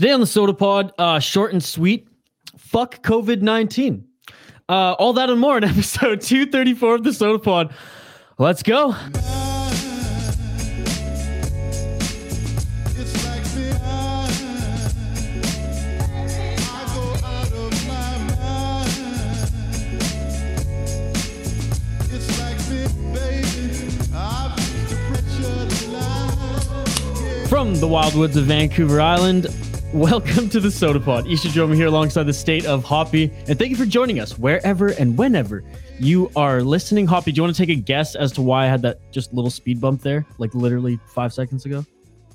Today on the Sota Pod, uh, short and sweet. Fuck COVID nineteen. Uh, all that and more in episode two thirty four of the Sota Pod. Let's go. From the wildwoods of Vancouver Island, welcome to the Sota Pod. Isha Joma here alongside the state of Hoppy, and thank you for joining us wherever and whenever you are listening. Hoppy, do you want to take a guess as to why I had that just little speed bump there, like literally five seconds ago?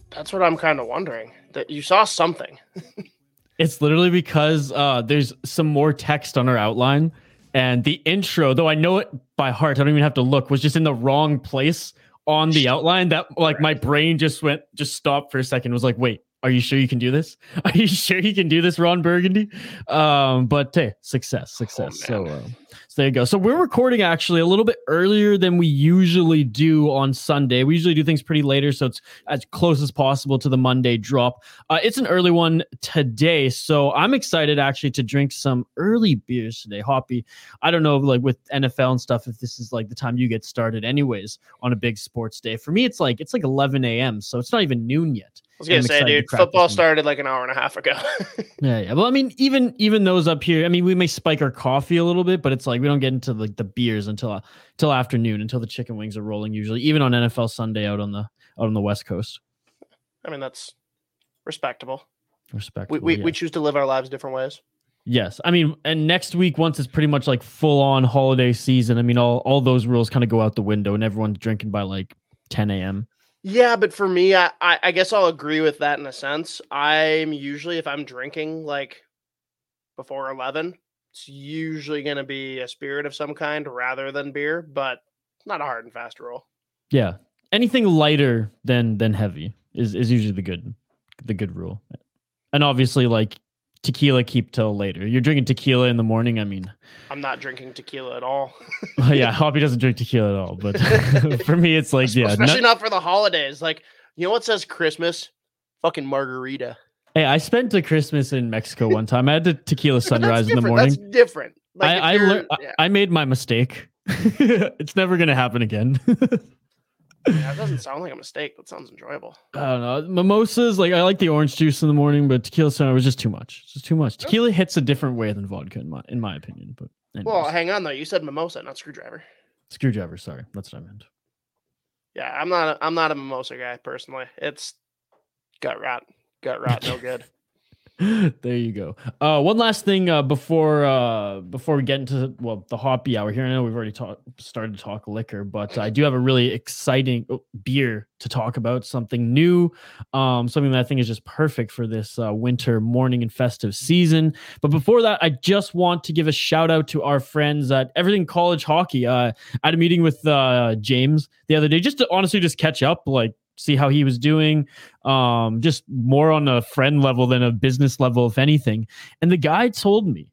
That's what I'm kind of wondering. That you saw something. It's literally because uh, there's some more text on our outline, and the intro, though I know it by heart, I don't even have to look, was just in the wrong place on the outline. That like my brain just went, just stopped for a second. Was like, wait, are you sure you can do this? Are you sure you can do this, Ron Burgundy? Um, but hey, success, success. so, uh, so there you go. So we're recording actually a little bit earlier than we usually do on Sunday. We usually do things pretty later, so it's as close as possible to the Monday drop. Uh, it's an early one today, so I'm excited actually to drink some early beers today. Hoppy, I don't know, like with NFL and stuff, if this is like the time you get started, anyways, on a big sports day. For me, it's like it's like 11 a.m., so it's not even noon yet. I was gonna say, excited to dude, football started like an hour and a half ago. Yeah, yeah. Well, I mean, even even those up here, I mean, we may spike our coffee a little bit, but it's like we don't get into like the beers until uh, until afternoon, until the chicken wings are rolling. Usually, even on NFL Sunday out on the out on the West Coast. I mean, that's respectable. Respect. We we, we choose to live our lives different ways. Yes, I mean, and next week once it's pretty much like full on holiday season. I mean, all all those rules kind of go out the window, and everyone's drinking by like 10 a.m. Yeah, but for me, I, I I guess I'll agree with that in a sense. I'm usually if I'm drinking like before eleven, it's usually gonna be a spirit of some kind rather than beer, but not a hard and fast rule. Yeah, anything lighter than than heavy is is usually the good the good rule. And obviously, like tequila, keep till later. You're drinking tequila in the morning. I mean, I'm not drinking tequila at all. Oh, yeah, Hoppy doesn't drink tequila at all. But for me, it's like yeah. especially no- not for the holidays. Like, you know what says Christmas? Fucking margarita. hey, I spent a Christmas in Mexico one time. I had the tequila sunrise in the morning. That's different. Like, I I, lear- yeah, I made my mistake. it's never gonna happen again. That doesn't sound like a mistake. That sounds enjoyable. I don't know. Mimosas, like I like the orange juice in the morning, but tequila sunrise was just too much. It's just too much. Tequila hits a different way than vodka, in my in my opinion. But Well, hang on though. You said mimosa, not screwdriver. screwdriver. Sorry, that's what I meant. Yeah, I'm not. A, I'm not a mimosa guy personally. It's gut rot. Gut rot. No good. There you go. Uh, one last thing uh, before uh, before we get into well the hoppy hour here. I know we've already talked started to talk liquor, but I do have a really exciting oh, beer to talk about. Something new, um, something that I think is just perfect for this uh, winter morning and festive season. But before that, I just want to give a shout out to our friends at Everything College Hockey. Uh, I had a meeting with uh, James the other day, just to honestly just catch up, like see how he was doing um just more on a friend level than a business level if anything and the guy told me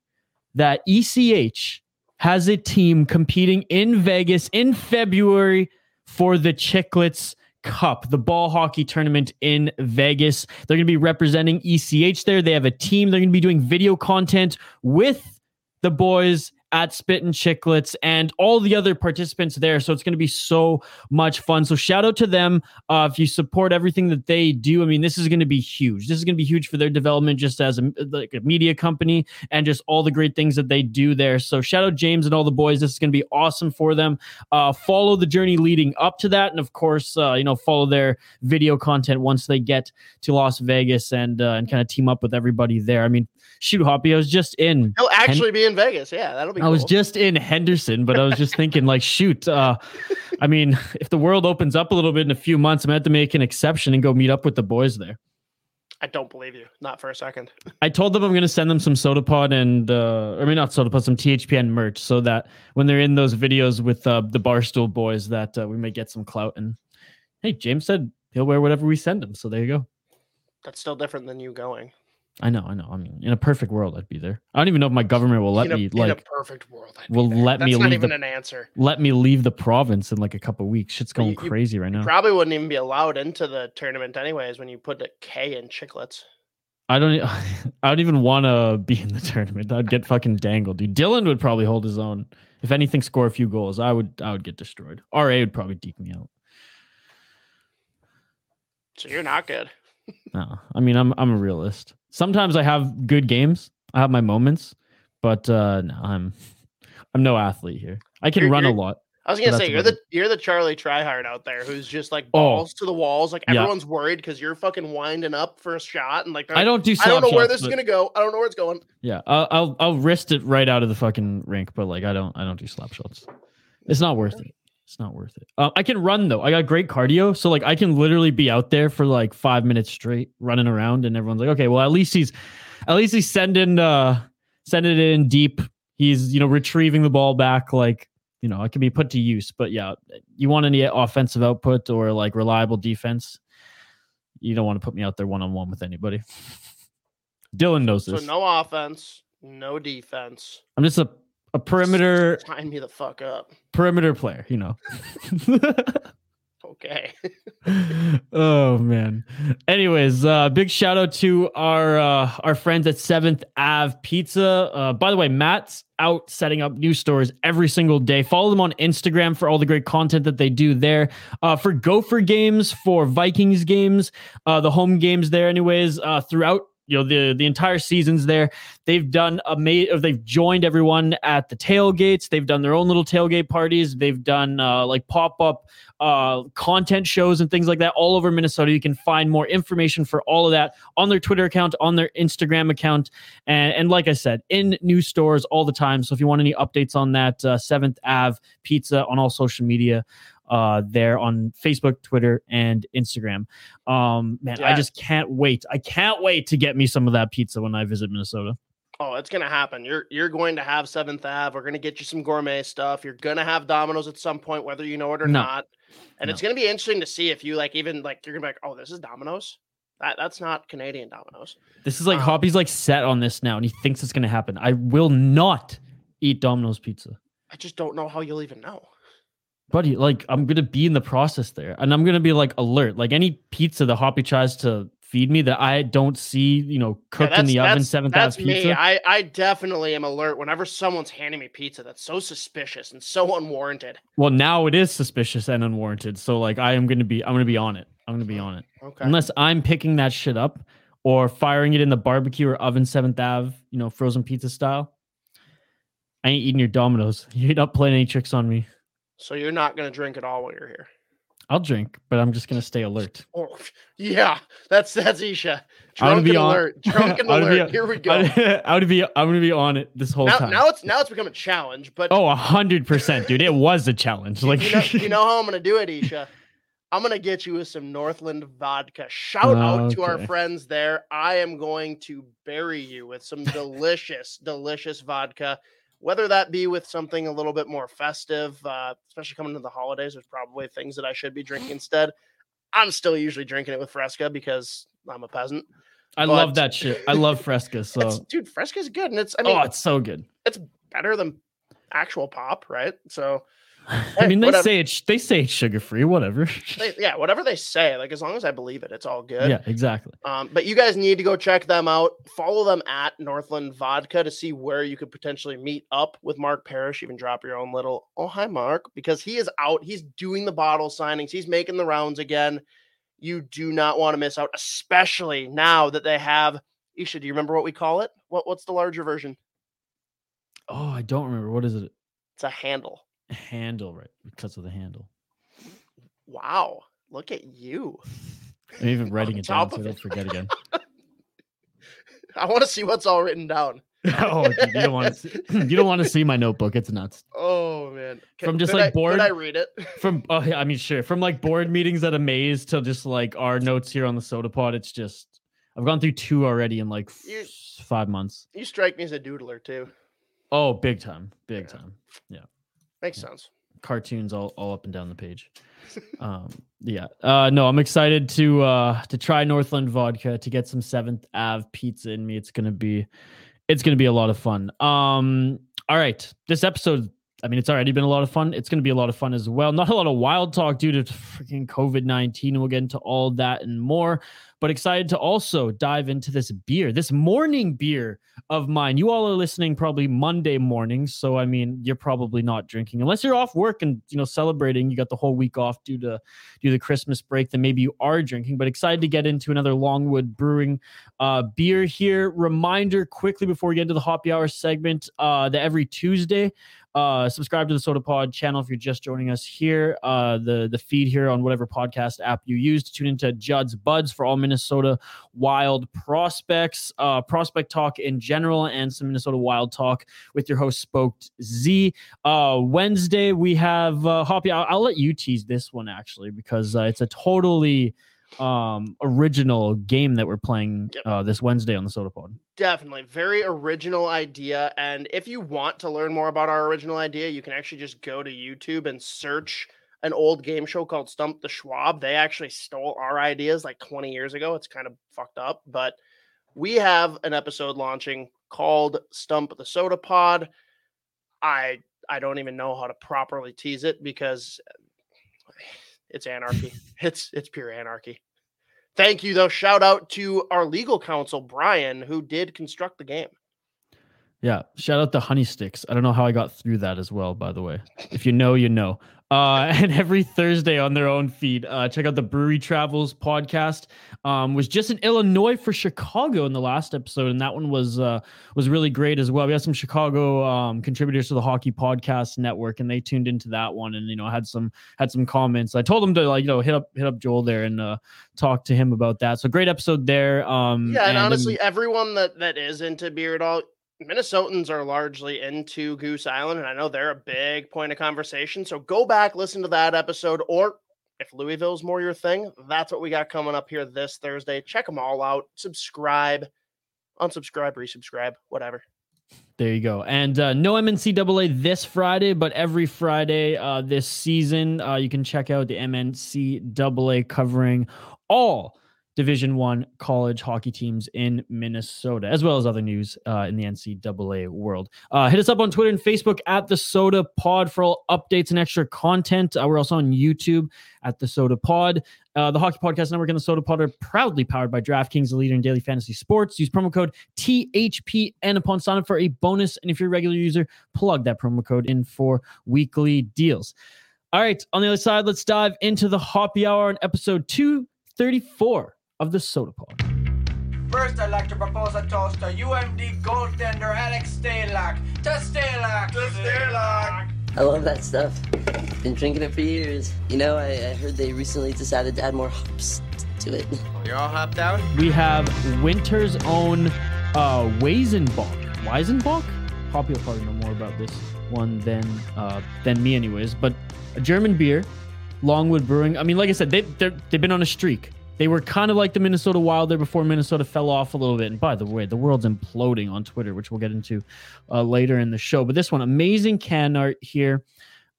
that ECH has a team competing in Vegas in February for the Chiclets Cup, the ball hockey tournament in Vegas. They're going to be representing ECH there. They have a team. They're going to be doing video content with the boys at Spit and Chiclets and all the other participants there. So it's going to be so much fun. So shout out to them. Uh, if you support everything that they do, I mean, this is going to be huge. This is going to be huge for their development just as a, like a media company and just all the great things that they do there. So shout out James and all the boys. This is going to be awesome for them. Uh, follow the journey leading up to that. And of course, uh, you know, follow their video content once they get to Las Vegas and, uh, and kind of team up with everybody there. I mean, shoot, Hoppy, I was just in He'll actually be in Vegas. Yeah, that'll be. I was just in Henderson, but I was just thinking, like, shoot, uh, I mean, if the world opens up a little bit in a few months, I'm gonna have to make an exception and go meet up with the boys there. I don't believe you. Not for a second. I told them I'm gonna send them some sota pod and uh, I mean not sota pod, some THPN merch, so that when they're in those videos with uh, the Barstool boys, that uh, we may get some clout. And hey, James said he'll wear whatever we send him, so there you go. That's still different than you going. I know, I know. I mean, in a perfect world, I'd be there. I don't even know if my government will let a, me in a like perfect world, I'd will let me That's not leave even the- an answer. let me leave the province in like a couple weeks. Shit's going you- crazy right now. Probably wouldn't even be allowed into the tournament anyways when you put a K in chicklets. I don't. I don't even want to be in the tournament. I'd get fucking dangled, dude. Dylan would probably hold his own. If anything, score a few goals. I would. I would get destroyed. Ra would probably deke me out. So you're not good. No, I mean, I'm. I'm a realist. Sometimes I have good games. I have my moments, but uh no, I'm. I'm no athlete here. I can You're- run a you're- lot. I was gonna say you're the you're the Charlie Tryhard out there who's just like Oh. balls to the walls. Like Yeah. everyone's worried because you're fucking winding up for a shot and like I don't do. I don't know where shots, this is gonna go. I don't know where it's going. Yeah, I'll, I'll I'll wrist it right out of the fucking rink, but like I don't I don't do slap shots. It's not worth it. It's not worth it. Uh, I can run though. I got great cardio, so like I can literally be out there for like five minutes straight running around, and everyone's like, okay, well at least he's at least he's sending uh sending it in deep. He's you know retrieving the ball back like you know it can be put to use. But yeah, you want any offensive output or like reliable defense, you don't want to put me out there one on one with anybody. Dylan knows So this. no offense, no defense. I'm just a, a perimeter Sign me the fuck up. perimeter player, you know. Okay. oh man. Anyways, uh big shout out to our uh our friends at 7th Ave Pizza. Uh by the way, Matt's out setting up new stores every single day. Follow them on Instagram for all the great content that they do there. Uh for Gopher games, for Vikings games, uh the home games there anyways, uh throughout you know the the entire seasons there. They've done a ma- or they've joined everyone at the tailgates. They've done their own little tailgate parties. They've done uh, like pop-up uh, content shows and things like that all over minnesota. You can find more information for all of that on their twitter account on their instagram account and, and like i said in new stores all the time. So if you want any updates on that uh, 7th ave pizza on all social media uh, there on Facebook, Twitter, and Instagram. Um, man, I just can't wait. I can't wait to get me some of that pizza when I visit Minnesota. Oh, it's gonna happen. You're you're going to have Seventh Ave. We're gonna get you some gourmet stuff. You're gonna have Domino's at some point, whether you know it or No. not. And it's gonna be interesting to see if you like even like you're gonna be like, oh, this is Domino's. That that's not Canadian Domino's. This is like Um, Hoppy's like set on this now, and he thinks it's gonna happen. I will not eat Domino's pizza, I just don't know how you'll even know. Buddy. Like I'm gonna be in the process there, and I'm gonna be like alert. Like any pizza that Hoppy tries to feed me that I don't see, you know, Yeah, cooked in the oven, seventh That's Ave me. pizza. I I definitely am alert whenever someone's handing me pizza that's so suspicious and so unwarranted. well, now it is suspicious and unwarranted. So like I am gonna be, I'm gonna be on it. I'm gonna be on it. Okay. unless I'm picking that shit up or firing it in the barbecue or oven Seventh Ave, you know, frozen pizza style. I ain't eating your Domino's. You're not playing any tricks on me. So you're not gonna drink at all while you're here. I'll drink, but I'm just gonna stay alert. Oh yeah, that's that's Isha. I'm gonna Drunk be and on- alert. Drunk and I'm gonna be alert. Here we go. I, would be, I'm gonna be on it this whole now, time. now it's now it's become a challenge, but oh, a hundred percent, dude. It was a challenge. Like, you know, you know how I'm gonna do it, Isha. I'm gonna get you with some Northland vodka. Shout out to our friends there. I am going to bury you with some delicious, delicious vodka. Whether that be with something a little bit more festive, uh, especially coming to the holidays, there's probably things that I should be drinking instead. I'm still usually drinking it with Fresca because I'm a peasant. I love that shit. I love Fresca. So, It's, dude, Fresca's good, and it's I mean oh, it's so good. It's better than actual pop, right? So I mean, they whatever. say it's, they say it's sugar free. Whatever. they, yeah, whatever they say, like as long as I believe it, it's all good. yeah, exactly. Um, but you guys need to go check them out. Follow them at Northland Vodka to see where you could potentially meet up with Mark Parrish. Even drop your own little oh hi Mark because he is out. He's doing the bottle signings. He's making the rounds again. You do not want to miss out, especially now that they have. Isha, do you remember what we call it? What what's the larger version? Oh, I don't remember. What is it? It's a handle. Handle, right? Because of the handle. Wow, look at you. I'm even writing it down so I don't forget again. I want to see what's all written down. oh, dude, you don't want to see, you don't want to see my notebook. It's nuts. Oh man, Ca- From just, like, I- bored- I read it? From oh yeah, I mean sure. From like board meetings at Amaze to just like our notes here on the sota pod. It's just I've gone through two already in like You- five months. You strike me as a doodler too. Oh, big time, big time. Yeah. time. Makes sense. Cartoons all, all up and down the page. um, yeah. Uh, no, I'm excited to uh to try Northland vodka to get some Seventh Ave pizza in me. It's gonna be, it's gonna be a lot of fun. Um, all right, this episode I mean, it's already been a lot of fun. It's going to be a lot of fun as well. Not a lot of wild talk due to freaking COVID 19. We'll get into all that and more, but excited to also dive into this beer, this morning beer of mine. You all are listening probably Monday mornings. So, I mean, you're probably not drinking unless you're off work and, you know, celebrating. You got the whole week off due to, due to the Christmas break. Then maybe you are drinking, but excited to get into another Longwood Brewing uh, beer here. Reminder quickly before we get into the Hoppy Hour segment uh, that every Tuesday, uh, subscribe to the Sota Pod channel if you're just joining us here. Uh, the the feed here on whatever podcast app you use to tune into Judd'z Budds for all Minnesota Wild prospects, uh, prospect talk in general, and some Minnesota Wild talk with your host Spoked Z. Uh, Wednesday we have uh, Hoppy. I'll, I'll let you tease this one actually because uh, it's a totally um original game that we're playing uh this Wednesday on the Sota Pod. Definitely. Very original idea. And if you want to learn more about our original idea, you can actually just go to YouTube and search an old game show called Stump the Schwab. They actually stole our ideas like 20 years ago. It's kind of fucked up, but we have an episode launching called Stump the Sota Pod. I I don't even know how to properly tease it because it's anarchy. it's it's pure anarchy. Thank you though. Shout out to our legal counsel Brian who did construct the game. Yeah, shout out to Honey Sticks. I don't know how I got through that as well, by the way. If you know, you know. Uh, and every Thursday on their own feed, uh, check out the Brewery Travels podcast. Um, was just in Illinois for Chicago in the last episode, and that one was uh, was really great as well. We had some Chicago um, contributors to the Hockey Podcast Network, and they tuned into that one, and you know had some had some comments. I told them to like you know hit up hit up Joel there and uh, talk to him about that. So great episode there. Um, Yeah, and, then- honestly, everyone that that is into beer at all, Minnesotans are largely into Goose Island, and I know they're a big point of conversation. So go back, listen to that episode, or if Louisville's more your thing, that's what we got coming up here this Thursday. Check them all out. Subscribe, unsubscribe, resubscribe, whatever. There you go. And uh, no MNCAA this Friday, but every Friday uh, this season, uh, you can check out the MNCAA covering all Division One college hockey teams in Minnesota, as well as other news uh, in the NCAA world. Uh, hit us up on Twitter and Facebook at the Sota Pod for all updates and extra content. Uh, we're also on YouTube at the Sota Pod. Uh, the Hockey Podcast Network and the Sota Pod are proudly powered by DraftKings, the leader in daily fantasy sports. Use promo code THPN upon sign up for a bonus. And if you're a regular user, plug that promo code in for weekly deals. All right, on the other side, let's dive into the Hoppy Hour on episode 234 of the Sota Pod. First, I'd like to propose a toast to UMD goaltender Alex Stalock. To Stalock! To Stalock! I love that stuff. Been drinking it for years. You know, I, I heard they recently decided to add more hops to it. You're all hopped out? We have winter's own uh, Weizenbock. Weizenbock? Hoppy will probably know more about this one than uh, than me, anyways. But a German beer, Longwood Brewing. I mean, like I said, they they've been on a streak. They were kind of like the Minnesota Wild there before Minnesota fell off a little bit. And by the way, the world's imploding on Twitter, which we'll get into uh, later in the show. But this one, amazing can art here.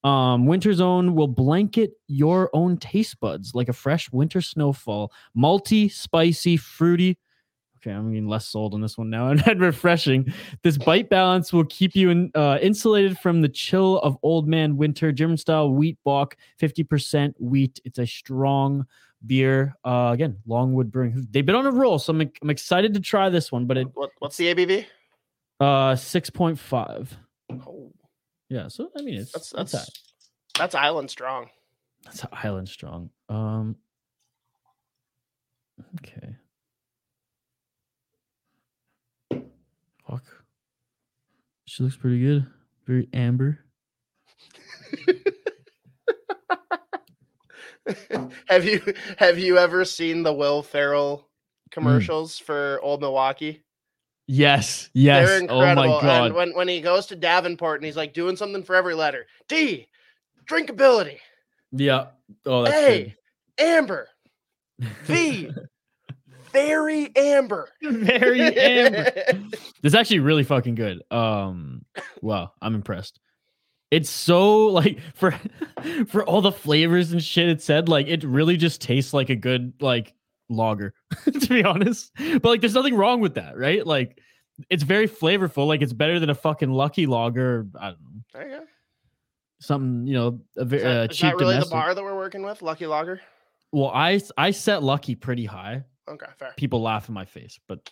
Um, Winter Zone will blanket your own taste buds like a fresh winter snowfall. Malty, spicy, fruity. Okay, I'm getting less sold on this one now and refreshing. This bite balance will keep you in, uh, insulated from the chill of old man winter. German style wheat bock, 50% wheat. It's a strong beer. Uh, again, Longwood Brewing. They've been on a roll, so I'm, I'm excited to try this one. But it What, what's the ABV? uh 6.5. Oh, Yeah, so I mean it's that's that's that's that. that's Island strong. That's Island Strong. Um. Okay. Fuck. She looks pretty good. Very amber. have you have you ever seen the Will Ferrell commercials for Old Milwaukee? Yes. Yes. They're Oh my incredible. god. And when, when he goes to Davenport and he's like doing something for every letter. D, drinkability. yeah. Oh, that's A, amber. V, very amber. Very amber. This is actually really fucking good. Um, wow, I'm impressed. It's so like for for all the flavors and shit it said, like it really just tastes like a good like lager, to be honest. But like there's nothing wrong with that, right? Like it's very flavorful. Like it's better than a fucking lucky lager. I don't know. There you go. something you know a Is very uh, is cheap that really domestic. the bar that we're working with? Lucky Lager? Well, I I set Lucky pretty high. Okay, fair. People laugh in my face, but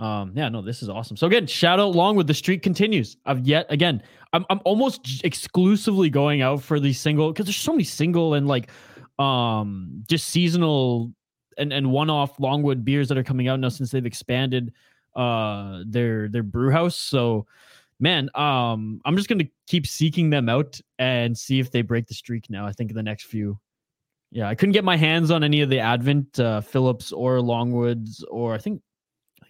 um, yeah, no, this is awesome. So again, shout out long with the streak continues. I've yet again, I'm I'm almost exclusively going out for these single because there's so many single and like um just seasonal and and one-off Longwood beers that are coming out now since they've expanded uh their their brew house. So man, um I'm just gonna keep seeking them out and see if they break the streak now. I think in the next few. Yeah, I couldn't get my hands on any of the Advent uh, Phillips or Longwoods or I think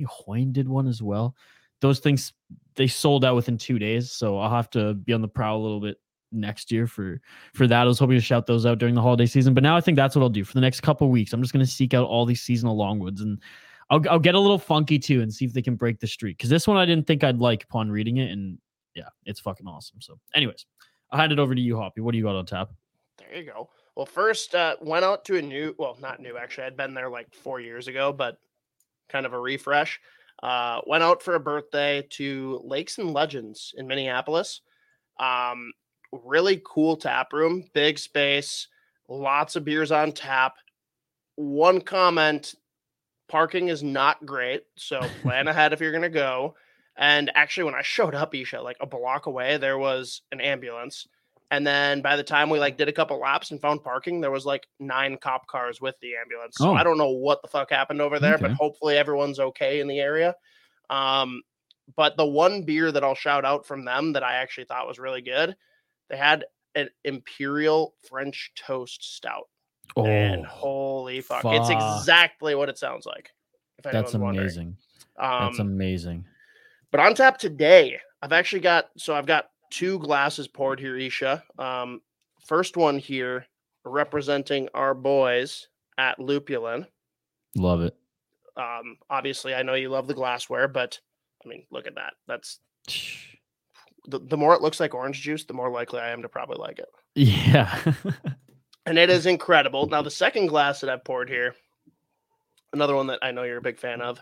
think Hoyne did one as well. Those things they sold out within two days, so I'll have to be on the prowl a little bit next year for for that. I was hoping to shout those out during the holiday season, but now I think that's what I'll do for the next couple weeks. I'm just going to seek out all these seasonal Longwoods and I'll I'll get a little funky too and see if they can break the streak because this one I didn't think I'd like upon reading it, and yeah, it's fucking awesome. So, anyways, I'll hand it over to you, Hoppy. What do you got on tap? There you go. Well, first uh, went out to a new, well, not new actually. I'd been there like four years ago, but kind of a refresh. Uh, went out for a birthday to Lakes and Legends in Minneapolis. Um, really cool tap room, big space, lots of beers on tap. One comment: parking is not great, so plan ahead if you're gonna go. And actually, when I showed up, Isha, like a block away, there was an ambulance. And then by the time we like did a couple laps and found parking, there was like nine cop cars with the ambulance. So Oh. I don't know what the fuck happened over there, but hopefully everyone's okay in the area. Um, but the one beer that I'll shout out from them that I actually thought was really good, they had an imperial French toast stout. Oh, and holy fuck, it's exactly what it sounds like. If that's amazing. Um, That's amazing. but on tap today, I've actually got so I've got two glasses poured here, Isha. Um, first one here representing our boys at Lupulin. Love it. Um, obviously, I know you love the glassware, but I mean, look at that. That's the, the more it looks like orange juice, the more likely I am to probably like it. Yeah. And it is incredible. Now, the second glass that I've poured here, another one that I know you're a big fan of,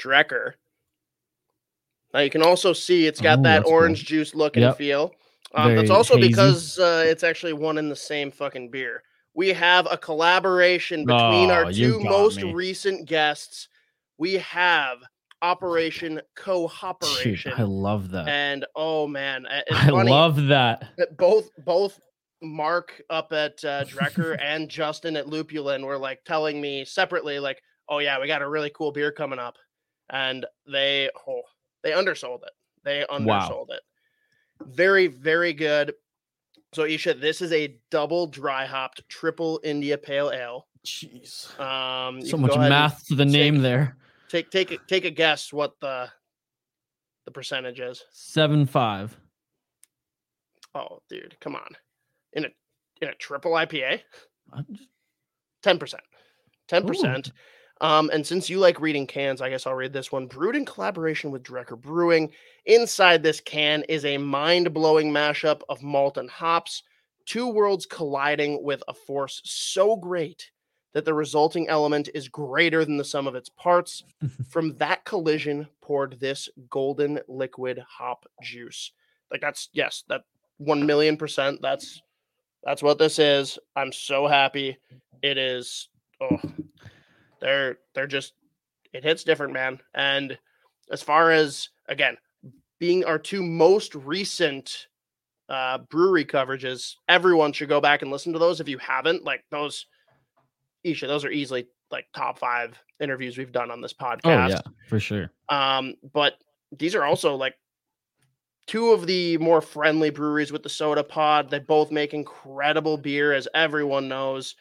Drekker. Now you can also see it's got Oh, that that's cool. orange juice look and feel. Um, that's also hazy. because uh, it's actually one in the same fucking beer. We have a collaboration between Oh, our two most me. recent guests. We have Operation Dude, Co-operation. I love that. and oh man, I love that. that both both Mark up at uh, Drekker and Justin at Lupulin were like telling me separately, like, "Oh yeah, we got a really cool beer coming up," and they oh, they undersold it. They undersold it. Very very good. So Isha, this is a double dry hopped triple India Pale Ale. Jeez. Um, So much go ahead and math to the name there. Take take a- take a guess what the the percentage is. Seven five. Oh, dude, come on. In a in a triple IPA. I'm Ten percent. Ten percent. Um, and since you like reading cans, I guess I'll read this one. Brewed in collaboration with Drekker Brewing. Inside this can is a mind-blowing mashup of malt and hops, two worlds colliding with a force so great that the resulting element is greater than the sum of its parts. From that collision poured this golden liquid hop juice. Like that's yes, that one million percent. That's that's what this is. I'm so happy. It is. Oh, they're they're just. It hits different, man. And as far as again being our two most recent uh, brewery coverages, everyone should go back and listen to those if you haven't. Like those, Isha, those are easily like top five interviews we've done on this podcast. Oh yeah, for sure. Um, but these are also like two of the more friendly breweries with the sota pod. They both make incredible beer, as everyone knows.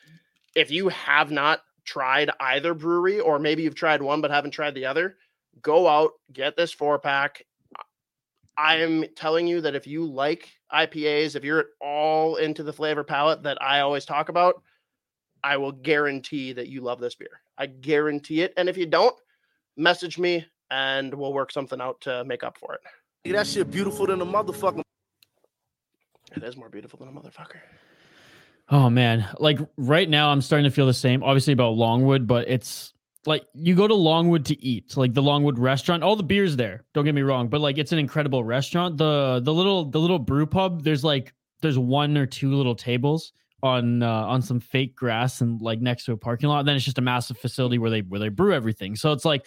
If you have not tried either brewery, or maybe you've tried one but haven't tried the other, go out, get this four pack. I am telling you that if you like IPAs, if you're at all into the flavor palette that I always talk about, I will guarantee that you love this beer. I guarantee it. And if you don't, message me and we'll work something out to make up for it. That shit beautiful than a motherfucker. It is more beautiful than a motherfucker. Oh man, like right now I'm starting to feel the same. Obviously about Longwood, but it's like you go to Longwood to eat, like the Longwood restaurant. All the beers there. Don't get me wrong, but like it's an incredible restaurant. The the little the little brew pub. There's like there's one or two little tables on uh, on some fake grass and like next to a parking lot. And then it's just a massive facility where they where they brew everything. So it's like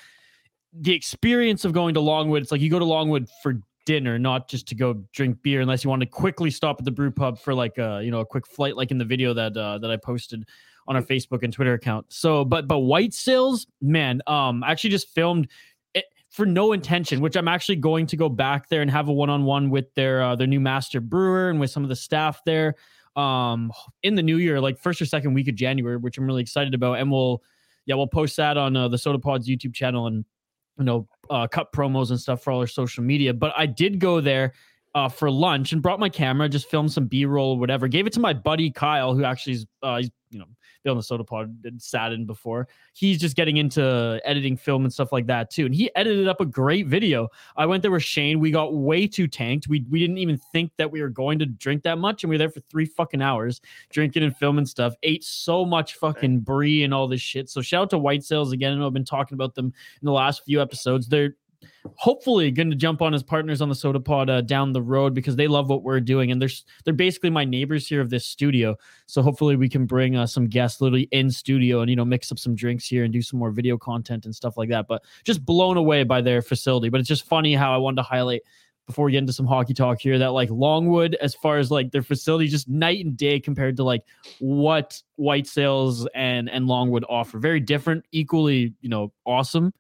the experience of going to Longwood. It's like you go to Longwood for dinner, not just to go drink beer, unless you want to quickly stop at the brew pub for like a you know a quick flight, like in the video that uh, that I posted on our Facebook and Twitter account. So, but but White Sails, man, um, I actually just filmed it for no intention, which I'm actually going to go back there and have a one on one with their uh, their new master brewer and with some of the staff there um in the new year like first or second week of january which i'm really excited about and we'll yeah we'll post that on uh, the sota pods youtube channel and you know uh, cut promos and stuff for all our social media but i did go there uh, for lunch and brought my camera just filmed some b-roll or whatever gave it to my buddy kyle who actually is uh, he's you know been on the sota pod and sat in before he's just getting into editing film and stuff like that too and he edited up a great video I went there with Shane. We got way too tanked. We we didn't even think that we were going to drink that much, and we were there for three fucking hours drinking and filming stuff. Ate so much fucking brie and all this shit. So shout out to White Sails again. I know I've been talking about them in the last few episodes. They're hopefully going to jump on as partners on the Sota Pod uh, down the road because they love what we're doing, and they're they're basically my neighbors here of this studio. So hopefully we can bring uh, some guests literally in studio and you know mix up some drinks here and do some more video content and stuff like that. But just blown away by their facility. But it's just funny how I wanted to highlight before we get into some hockey talk here that like Longwood, as far as like their facility, just night and day compared to like what White Sails and and Longwood offer. Very different, equally you know awesome.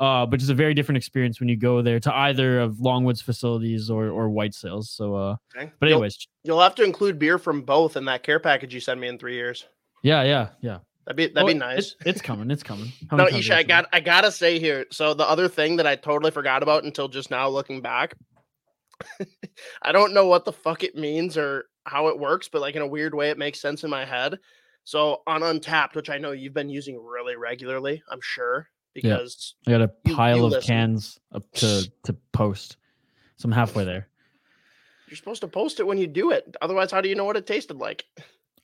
Uh, but just a very different experience when you go there to either of Longwood's facilities or or White Sails. So, uh, Okay. but You'll- anyways, you'll, have to include beer from both in that care package you send me in three years. yeah, yeah, yeah. That'd be that'd Oh, be it- nice. it's coming. It's coming. No, Isha, I got I gotta say here. So the other thing that I totally forgot about until just now, looking back, I don't know what the fuck it means or how it works, but like in a weird way, it makes sense in my head. So on Untappd, which I know you've been using really regularly, I'm sure Yeah. because I got a You- pile you of listen. cans up to to post. So I'm halfway there. you're supposed to post it when you do it. Otherwise, how do you know what it tasted like?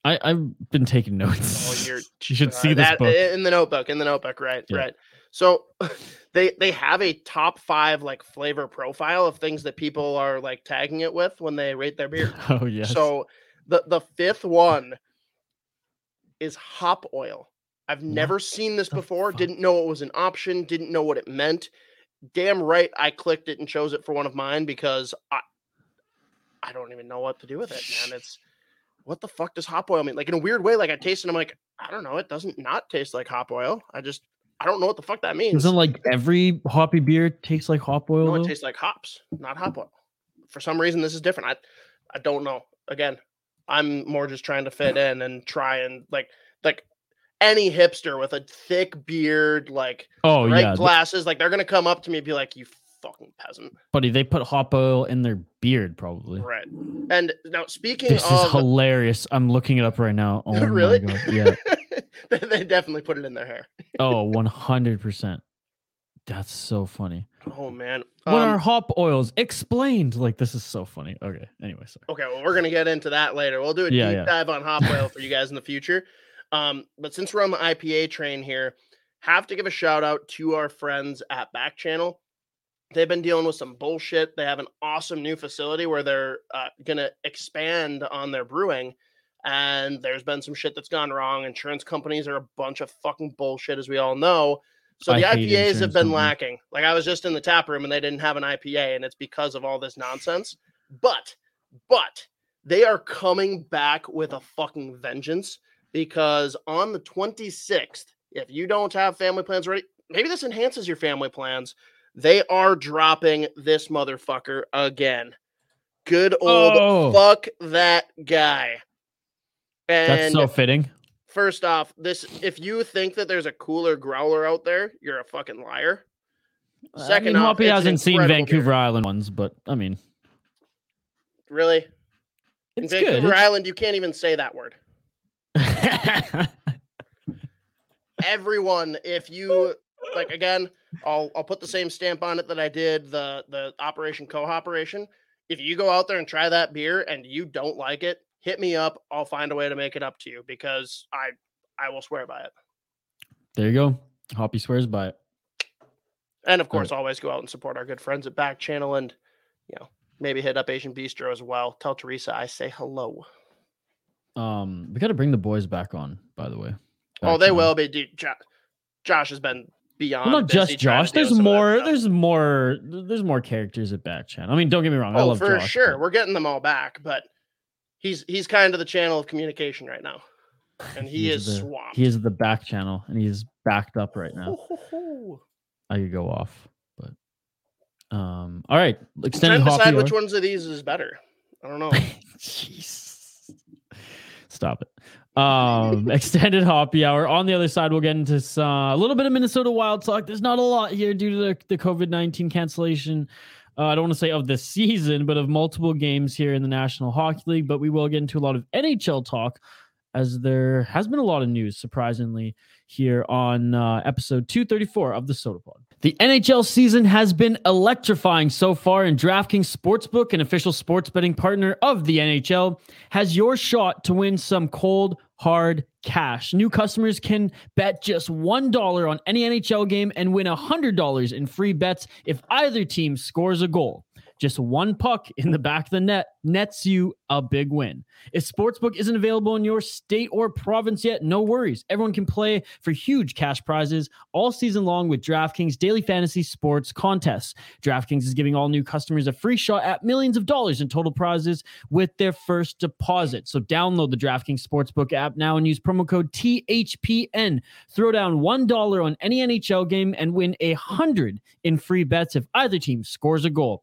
I I've been taking notes. Oh, you're you should Uh, see this that- book. in the notebook. In the notebook, right, Yeah. right. So they they have a top five like flavor profile of things that people are like tagging it with when they rate their beer. Oh yeah. So the the fifth one is hop oil. I've never seen this oh, before. fuck? Didn't know it was an option. Didn't know what it meant. Damn right, I clicked it and chose it for one of mine because I I don't even know what to do with it, man. It's what the fuck does hop oil mean? Like in a weird way, like I taste it, I'm like, I don't know. It doesn't not taste like hop oil. I just I don't know what the fuck that means. Doesn't like every hoppy beer tastes like hop oil? No, it though? tastes like hops, not hop oil. For some reason, this is different. I, I don't know. Again, I'm more just trying to fit in and try and like, like any hipster with a thick beard, like oh yeah, glasses, like they're gonna come up to me and be like, "You fucking peasant," buddy. They put hop oil in their beard, probably. right? And now speaking This is hilarious. I'm looking it up right now. Oh Really? Yeah. they, definitely put it in their hair. Oh, 100 percent. That's so funny. Oh man. what Um, are hop oils? Explained. Like this is so funny. Okay. Anyway, sorry. Okay, well, we're gonna get into that later. We'll do a Yeah, deep yeah. dive on hop oil for you guys in the future. Um, but since we're on the IPA train here, have to give a shout out to our friends at Back Channel. They've been dealing with some bullshit. They have an awesome new facility where they're uh, gonna expand on their brewing, and there's been some shit that's gone wrong. Insurance companies are a bunch of fucking bullshit, as we all know. So the IPAs have been companies. lacking. Like I was just in the tap room and they didn't have an IPA, and it's because of all this nonsense. But, but they are coming back with a fucking vengeance because on the 26th, if you don't have family plans ready, maybe this enhances your family plans. They are dropping this motherfucker again. Good old Oh. fuck that guy. And That's so fitting. first off, this if you think that there's a cooler growler out there, you're a fucking liar. I Second mean, off, Hoppy hasn't seen Vancouver beer. Island ones, but I mean, Really? In it's Vancouver good. Island, you can't even say that word. Everyone, if you like again, I'll I'll put the same stamp on it that I did the the Operation Co operation. If you go out there and try that beer and you don't like it, hit me up. I'll find a way to make it up to you because I I will swear by it. there you go. Hoppy swears by it. And of course, always go out and support our good friends at Back Channel and, you know, maybe hit up Asian Bistro as well. Tell Teresa I say hello. Um, we got to bring the boys back on. By the way. oh, they will be. Dude, Jo- Josh has been beyond. Well, not just Josh. There's some of that more. There's more. There's more characters at Back Channel. I mean, don't get me wrong. I oh, love for Josh, sure. but- We're getting them all back, but he's he's kind of the channel of communication right now, and he is the- swamped. He is the back channel, and he's backed up right now. I could go off, but um. All right, I'm extended trying to decide which ones of these is better. I don't know. Jeez. Stop it. Um, extended hoppy hour. On the other side, we'll get into some, a little bit of Minnesota Wild talk. There's not a lot here due to the, the COVID 19 cancellation. Uh, I don't want to say of the season, but of multiple games here in the National Hockey League. But we will get into a lot of NHL talk as there has been a lot of news, surprisingly, here on uh, episode 234 of the Sota Pod. The NHL season has been electrifying so far, and DraftKings Sportsbook, an official sports betting partner of the NHL, has your shot to win some cold, hard cash. New customers can bet just $1 on any NHL game and win $100 in free bets if either team scores a goal. Just one puck in the back of the net nets you a big win. If Sportsbook isn't available in your state or province yet, no worries. Everyone can play for huge cash prizes all season long with DraftKings daily fantasy sports contests. DraftKings is giving all new customers a free shot at millions of dollars in total prizes with their first deposit. So download the DraftKings Sportsbook app now and use promo code THPN. Throw down $1 on any NHL game and win a 100 in free bets if either team scores a goal.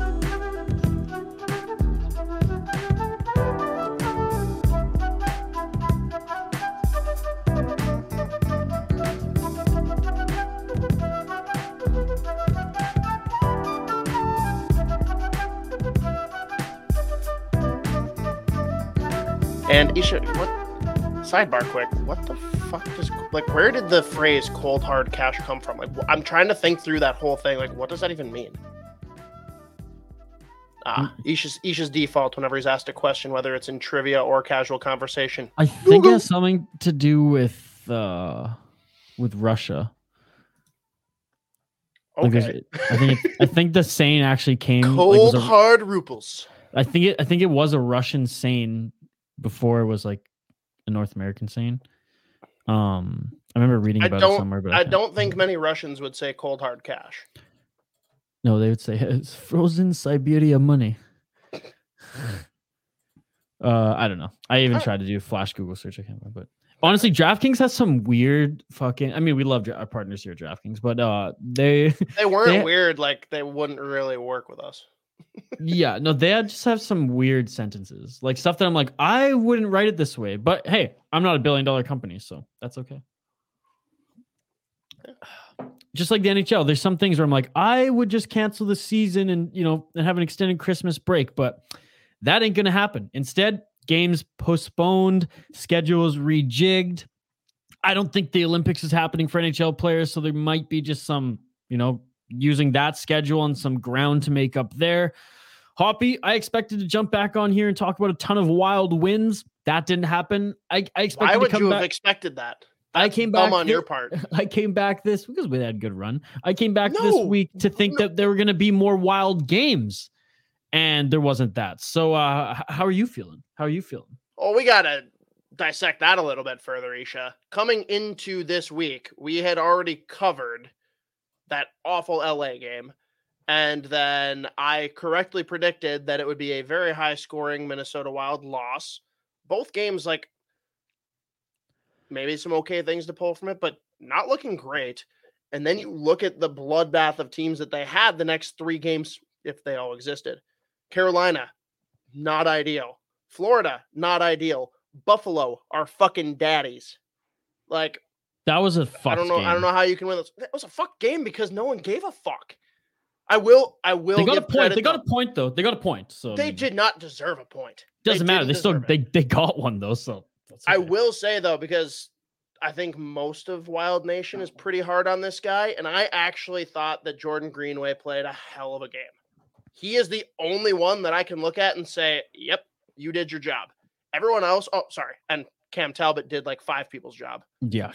And Isha, what? Sidebar, quick. What the fuck does like? Where did the phrase "cold hard cash" come from? Like, I'm trying to think through that whole thing. Like, what does that even mean? Ah, Isha's Isha's default whenever he's asked a question, whether it's in trivia or casual conversation. I think it has something to do with uh with Russia. Like, Okay, I think it, I think the saying actually came like, was cold a- hard ruples. I think it I think it was a Russian saying before it was like a North American saying. Um I remember reading about it somewhere, but I can't- don't think many Russians would say cold hard cash. No, they would say it's frozen Siberia money. uh, I don't know. I even tried to do a flash Google search. I can't remember, but honestly, DraftKings has some weird fucking. I mean, we love our partners here at DraftKings, but uh, they, They weren't They- weird. Like they wouldn't really work with us. Yeah, no, they just have some weird sentences, like stuff that I'm like, I wouldn't write it this way. But hey, I'm not a billion dollar company, so that's okay. Just like the NHL, there's some things where I'm like, I would just cancel the season and you know and have an extended Christmas break, but that ain't gonna happen. Instead, games postponed, schedules rejigged. I don't think the Olympics is happening for NHL players, so there might be just some, you know, using that schedule and some ground to make up there. Hoppy, I expected to jump back on here and talk about a ton of wild wins. That didn't happen. I, I expected Why to would come you back. have expected that? I came back on your part. I came back this because we had a good run. I came back No, this week to think no. that there were going to be more wild games, and there wasn't that. So, uh, how are you feeling? How are you feeling? Well, we gotta dissect that a little bit further, Isha. Coming into this week, we had already covered that awful LA game. And then I correctly predicted that it would be a very high scoring Minnesota Wild loss. Both games, like maybe some okay things to pull from it, but not looking great. And then you look at the bloodbath of teams that they had the next three games, if they all existed. Carolina, not ideal. Florida, not ideal. Buffalo are fucking daddies. Like That was a fuck. I don't know. Game. I don't know how you can win this. That was a fuck game because no one gave a fuck. I will. I will. They got a point. They got though. a point though. They got a point. So I They mean, did not deserve a point. Doesn't matter. They still deserve they they got one though. So That's I will say though, because I think most of Wild Nation is pretty hard on this guy, and I actually thought that Jordan Greenway played a hell of a game. He is the only one that I can look at and say, "Yep, you did your job." Everyone else, oh, sorry, and Cam Talbot did like five people's job, Yeah.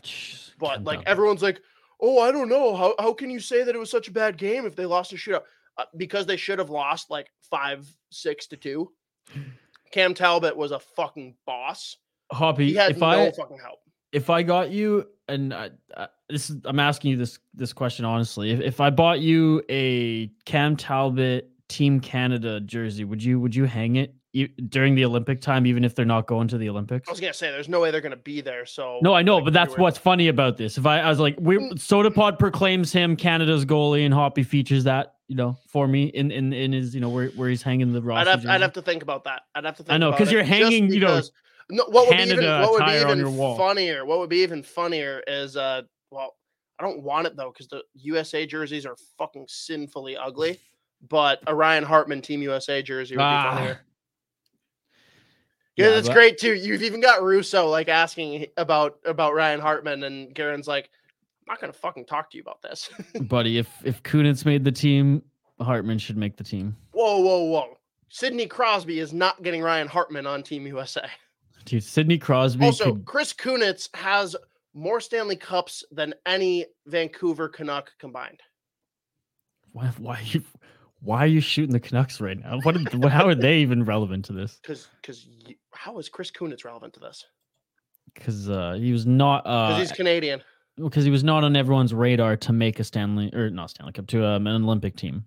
but calm like down. everyone's like, "Oh, I don't know. How how can you say that it was such a bad game if they lost a shootout?" Uh, because they should have lost like five, six to two. Cam Talbot was a fucking boss. Hoppy, He had if no I fucking help. if I got you, and I, I, this is, I'm asking you this this question honestly. If, if I bought you a Cam Talbot Team Canada jersey, would you would you hang it e- during the Olympic time, even if they're not going to the Olympics? I was gonna say there's no way they're gonna be there. So No, I know, like, but that's what's funny about this. If I, I was like, we Mm. Sota Pod proclaims him Canada's goalie, and Hoppy features that, you know, for me in in in his, you know, where where he's hanging the I'd Rossi have, I'd have to think about that. I'd have to think. I know, about 'cause it you're hanging, you know, no, what would be even Canada what would be even your wall. funnier? What would be even funnier is uh, well, I don't want it though because the USA jerseys are fucking sinfully ugly. But a Ryan Hartman Team USA jersey would be Ah. funnier. Yeah, that's but- great too. You've even got Russo like asking about about Ryan Hartman, and Guerin's like, "I'm not gonna fucking talk to you about this." buddy. If if Kunitz made the team, Hartman should make the team. whoa, whoa, whoa! Sidney Crosby is not getting Ryan Hartman on Team USA. Dude, Sidney Crosby Also, could Chris Kunitz has more Stanley Cups than any Vancouver Canuck combined. why why are you why are you shooting the Canucks right now? What, what how are they even relevant to this? Because, because how is Chris Kunitz relevant to this? Because uh, he was not Because uh he's Canadian. because he was not on everyone's radar to make a Stanley or not Stanley Cup to um, an Olympic team.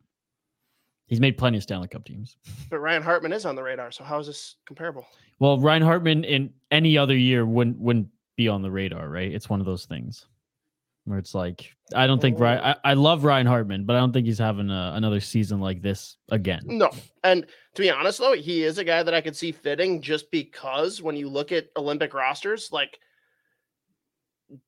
He's made plenty of Stanley Cup teams. But Ryan Hartman is on the radar. So how is this comparable? Well, Ryan Hartman in any other year wouldn't wouldn't be on the radar, right? It's one of those things where it's like I don't think Ryan. I, I love Ryan Hartman, but I don't think he's having a, another season like this again. No. And to be honest, though, he is a guy that I could see fitting just because when you look at Olympic rosters, like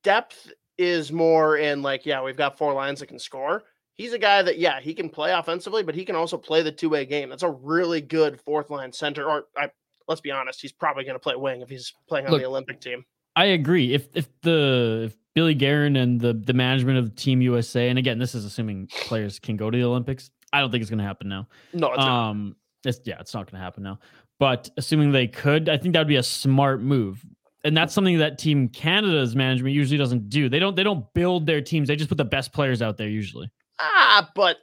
depth is more in like, yeah, we've got four lines that can score. He's a guy that, yeah, he can play offensively, but he can also play the two way game. That's a really good fourth line center. Or I, let's be honest, he's probably going to play wing if he's playing on Look, the Olympic team. I agree. If if the if Billy Guerin and the the management of Team USA, and again, this is assuming players can go to the Olympics. I don't think it's going to happen now. No, it's not. um, it's yeah, it's not going to happen now. But assuming they could, I think that would be a smart move. And that's something that Team Canada's management usually doesn't do. They don't they don't build their teams. They just put the best players out there usually. Ah, but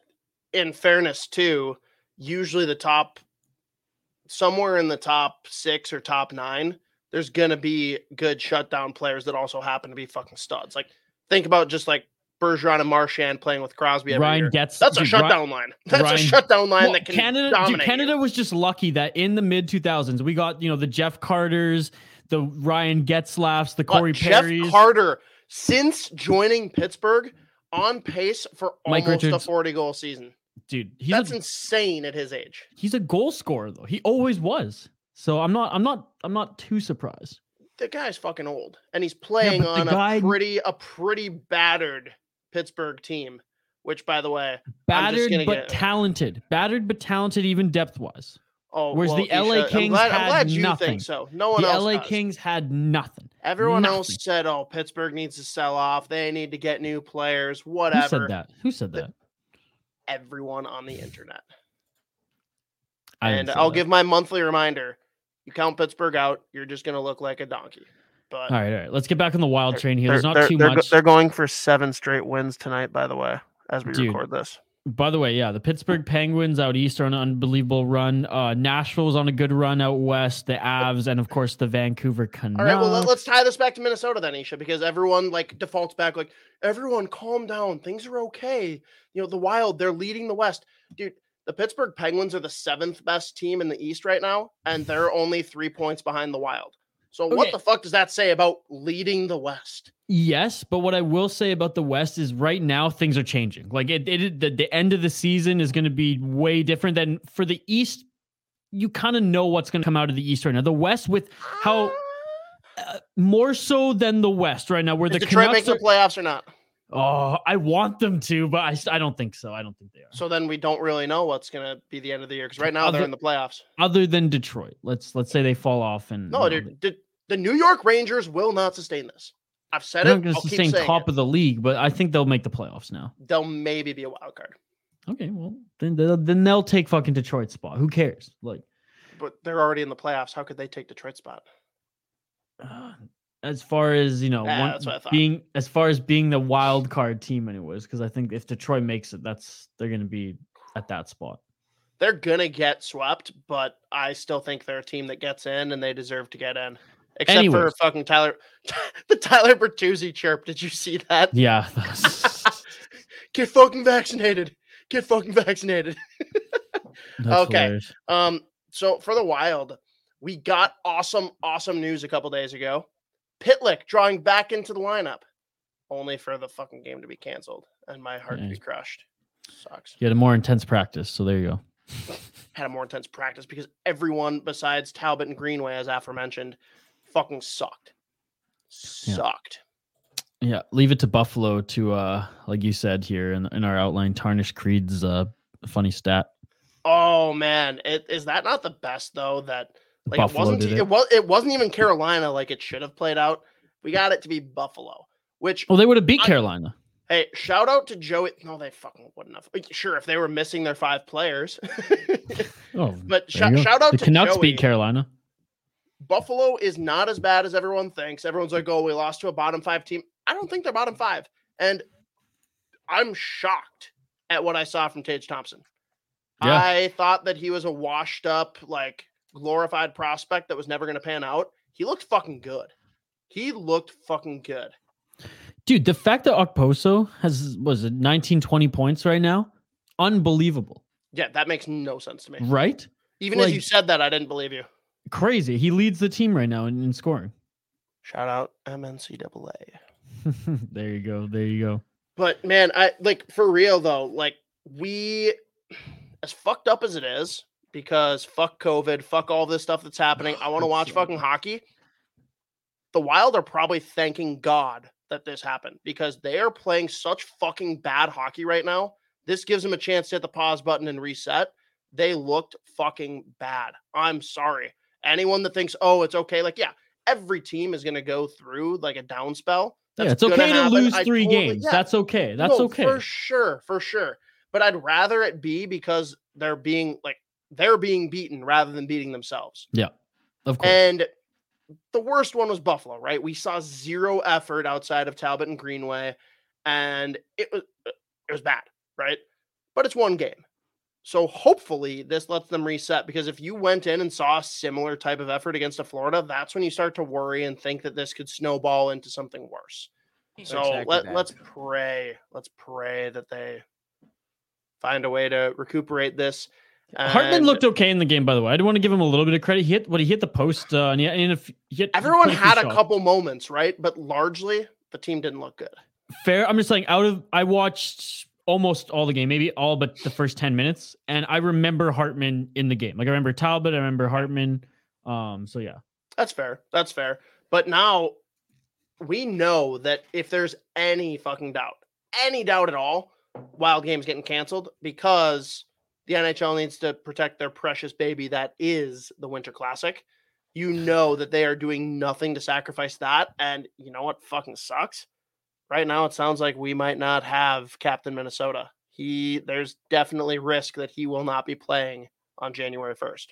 in fairness, too, usually the top, somewhere in the top six or top nine, there's gonna be good shutdown players that also happen to be fucking studs. Like think about just like Bergeron and Marchand playing with Crosby. Every Ryan year. gets That's a dude, shutdown line. That's Ryan- a shutdown line Well, that can Canada, dude, dominate. you. Canada was just lucky that in the mid 2000s we got you know the Jeff Carters, the Ryan Getzlaffs, the Corey Jeff Perrys. Jeff Carter, since joining Pittsburgh, on pace for Mike almost a 40 goal season. dude, he's That's a, insane at his age. he's a goal scorer though. He always was. So I'm not I'm not I'm not too surprised. the guy's fucking old and he's playing the on guy- a pretty a pretty battered Pittsburgh team, which by the way, I'm just Battered but get- talented. Battered but talented even depth wise. oh, Whereas well, the LA I'm Kings glad, had I'm glad you nothing. think so. No one The else. LA does. Kings had nothing. Everyone else said, "Oh, Pittsburgh needs to sell off. They need to get new players. Whatever." Who Whatever." said that? Who said that? Everyone on the internet. I and I'll that. give my monthly reminder. You count Pittsburgh out, you're just gonna look like a donkey. But All right, all right. Let's get back on the wild train here. they're- There's not too they're much. They're going for seven straight wins tonight, by the way, as we Dude, record this. By the way, yeah, the Pittsburgh Penguins out east are on an unbelievable run. Uh, Nashville's on a good run out west. The Avs and of course the Vancouver Canucks. All right, well let, us tie this back to Minnesota then, Isha, because everyone like defaults back like everyone calm down, things are okay. You know, the Wild they're leading the West, dude. The Pittsburgh Penguins are the seventh best team in the East right now, and they're only three points behind the Wild. So what the fuck does that say about leading the West? Yes, but what I will say about the West is right now things are changing. Like it, it the, the end of the season is going to be way different than for the East. You kind of know what's going to come out of the East right now. The West with how uh, more so than the West right now, where Is the Detroit Canucks are, the playoffs or not? Oh, I want them to, but I, I don't think so. I don't think they are. So then we don't really know what's gonna be the end of the year because right now they're in the playoffs. Other than Detroit, let's let's say they fall off and No, dude, De- The New York Rangers will not sustain this. I've said it. They're it. not going to sustain top it. of the league, but I think they'll make the playoffs now. They'll maybe be a wild card, Okay, well then they'll, then they'll take fucking Detroit's spot. Who cares? Like, but they're already in the playoffs. How could they take Detroit's spot? uh, as far as you know, Yeah, one, that's what I being as far as being the wild card team, anyways. Because I think if Detroit makes it, that's they're going to be at that spot. They're gonna get swept, but I still think they're a team that gets in and they deserve to get in. Except for fucking Tyler, the Tyler Bertuzzi chirp. Did you see that? Yeah, Get fucking vaccinated. Get fucking vaccinated. Okay. hilarious. Um, so for the Wild, we got awesome, awesome news a couple days ago. Pitlick drawing back into the lineup, only for the fucking game to be canceled and my heart to be crushed. Sucks. You had a more intense practice, so there you go. Had a more intense practice because everyone besides Talbot and Greenway, as aforementioned, fucking sucked. Yeah. Sucked. Yeah, leave it to Buffalo to, uh, like you said here in, in our outline, tarnish Creed's uh, funny stat. Oh man, it, is that not the best though? That like Buffalo it wasn't. It. it. was. It wasn't even Carolina like it should have played out. We got it to be Buffalo, which Well, they would have beat I- Carolina. Hey, shout out to Joey. No, they fucking wouldn't have. Sure, if they were missing their five players. Oh, but sh- shout out the to Canucks Joey. beat Carolina. Buffalo is not as bad as everyone thinks. Everyone's like, oh, we lost to a bottom five team. I don't think they're bottom five. And I'm shocked at what I saw from Tage Thompson. Yeah. I thought that he was a washed up, like glorified prospect that was never going to pan out. He looked fucking good. He looked fucking good. Dude, the fact that Okposo has, was it 19, 20 points right now? Unbelievable, Yeah, that makes no sense to me. right? Even as you said that, I didn't believe you. Crazy. He leads the team right now in, in scoring. Shout out MNCAA. there you go. There you go. But man, I like for real though, like we as fucked up as it is, because fuck COVID, fuck all this stuff that's happening. I want to watch fucking hockey. The Wild are probably thanking God that this happened because they are playing such fucking bad hockey right now. This gives them a chance to hit the pause button and reset. They looked fucking bad. I'm sorry. Anyone that thinks, oh, it's okay, like, yeah, every team is going to go through like a down spell. yeah, it's okay to lose I three totally- games. yeah, That's okay. That's no, okay. For sure, for sure. But I'd rather it be because they're being like they're being beaten rather than beating themselves. Yeah. Of course. And the worst one was Buffalo, right? We saw zero effort outside of Talbot and Greenway, and it was uh, it was bad, right? But it's one game. So hopefully this lets them reset because if you went in and saw a similar type of effort against a Florida, that's when you start to worry and think that this could snowball into something worse. So Exactly let, that. let's pray. Let's pray that they find a way to recuperate this. Hartman and looked okay in the game, by the way. I do want to give him a little bit of credit. He hit what he hit the post, uh, and he, and if hit, Everyone had a shots. couple moments, right? But largely the team didn't look good. fair. I'm just saying, out of I watched almost all the game, maybe all but the first 10 minutes, and I remember Hartman in the game. Like I remember Talbot, I remember Hartman. Um, so yeah. That's fair. That's fair. But now we know that if there's any fucking doubt, any doubt at all, Wild Games getting canceled because the NHL needs to protect their precious baby that is the Winter Classic. You know that they are doing nothing to sacrifice that. And you know what fucking sucks? Right now, it sounds like we might not have Captain Minnesota. He there's definitely risk that he will not be playing on January 1st.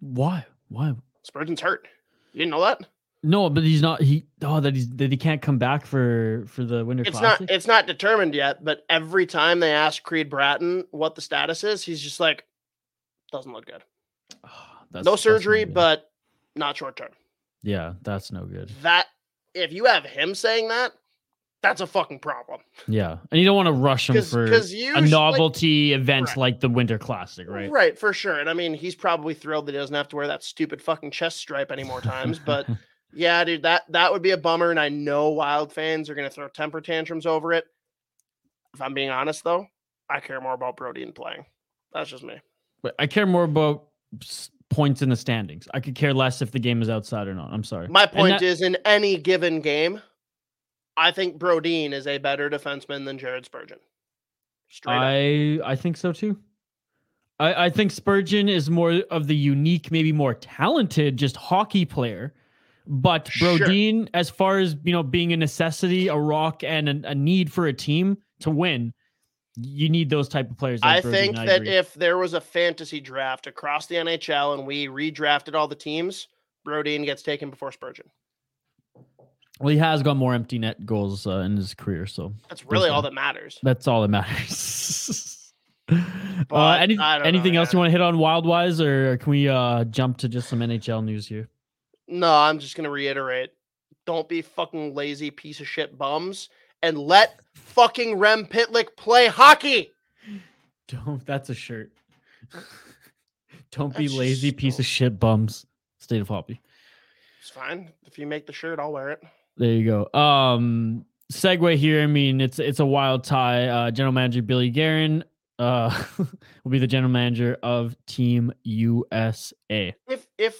Why? Why? Spurgeon's hurt. You didn't know that? No, but he's not. He oh that he's that he can't come back for for the Winter it's Classic. not it's not determined yet but every time they ask creed bratton what the status is he's just like doesn't look good Oh, that's- no surgery but not short term yeah, that's no good. that if you have him saying that that's a fucking problem Yeah, and you don't want to rush him for because a you like- novelty event Correct. like the Winter Classic, right? right for sure and i mean he's probably thrilled that he doesn't have to wear that stupid fucking chest stripe any more times but yeah dude that that would be a bummer and i know wild fans are going to throw temper tantrums over it if i'm being honest though i care more about brody and playing that's just me But I care more about points in the standings. I could care less if the game is outside or not. I'm sorry. My point that- is, in any given game, I think Brodin is a better defenseman than Jared Spurgeon. Straight up. I I think so too. I, I think Spurgeon is more of the unique, maybe more talented, just hockey player. But Sure. As far as you know, being a necessity, a rock, and a, a need for a team to win, you need those type of players. I Brodin, think that agree. if there was a fantasy draft across the NHL and we redrafted all the teams, Brodin gets taken before Spurgeon. well, he has got more empty net goals uh, in his career, so That's really all that. that matters. that's all that matters. uh, any, I don't know, anything else you want to hit on wild wise, or can we uh, jump to just some NHL news here? No, I'm just gonna reiterate. Don't be fucking lazy piece of shit bums and let fucking Rem Pitlick play hockey. Don't. That's a shirt. Don't be That's lazy just piece of shit bums. State of Hoppy. It's fine. If you make the shirt, I'll wear it. There you go. Um, segue here. I mean, it's it's a wild tie. Uh, general manager Billy Guerin uh will be the general manager of Team USA. If if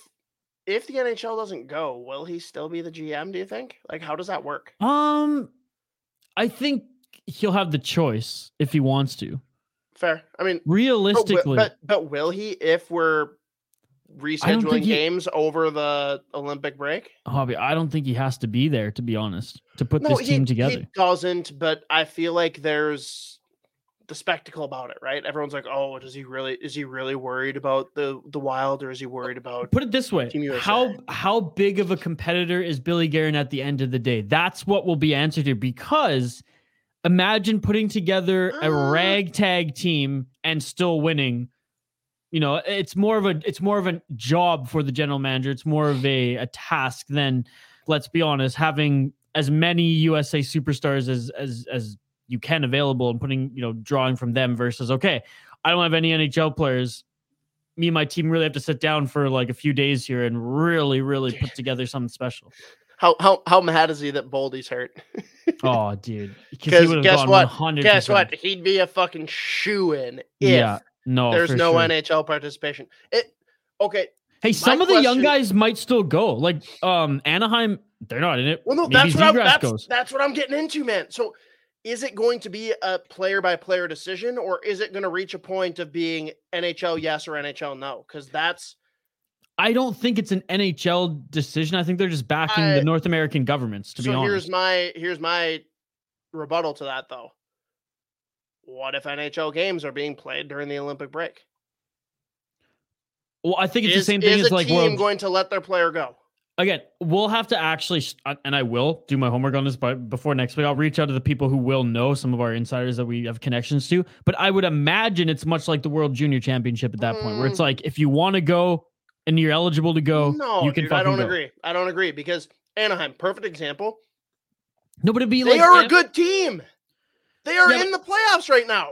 if the NHL doesn't go, will he still be the GM, do you think? Like how does that work? Um, I think he'll have the choice if he wants to. Fair. I mean, but, Realistically, but but will he if we're rescheduling think he- games over the Olympic break? Hoppy, I don't think he has to be there to be honest to put No, this he, team together. he doesn't, but I feel like there's the spectacle about it, right? Everyone's like, "Oh, does he really? Is he really worried about the the Wild, or is he worried about?" Put it this way: how how big of a competitor is Billy Guerin at the end of the day? That's what will be answered here. Because imagine putting together a Uh. ragtag team and still winning. You know, it's more of a it's more of a job for the general manager. It's more of a a task than, let's be honest, having as many USA superstars as as as you can available and putting you know drawing from them versus okay, I don't have any NHL players me and my team really have to sit down for like a few days here and really, really put together something special. How how how mad is he that Boldy's hurt? Oh, dude. Because guess what? 100%. Guess what? He'd be a fucking shoe in if Yeah. No, there's no sure. NHL participation. It okay. Hey, some of the young guys might still go. Like um Anaheim, they're not in it. Well, no, Maybe that's what, I'm, that's, goes. that's what I'm getting into, man. So, is it going to be a player by player decision, or is it going to reach a point of being NHL yes or NHL no? Because that's I don't think it's an NHL decision. I think they're just backing I- the North American governments, to so. be honest. here's my here's my rebuttal to that, though. What if NHL games are being played during the Olympic break? well, I think it's is, the same thing is as a like team World going to let their player go? Again, we'll have to actually, uh, and I will do my homework on this, but before next week, I'll reach out to the people who will know some of our insiders that we have connections to. But I would imagine it's much like the World Junior Championship at that point, where it's Mm. like if you want to go and you're eligible to go, no, you can dude, I don't go. agree. I don't agree because Anaheim, perfect example. No, but it'd be They like are a good team. They are Yeah, in the playoffs right now.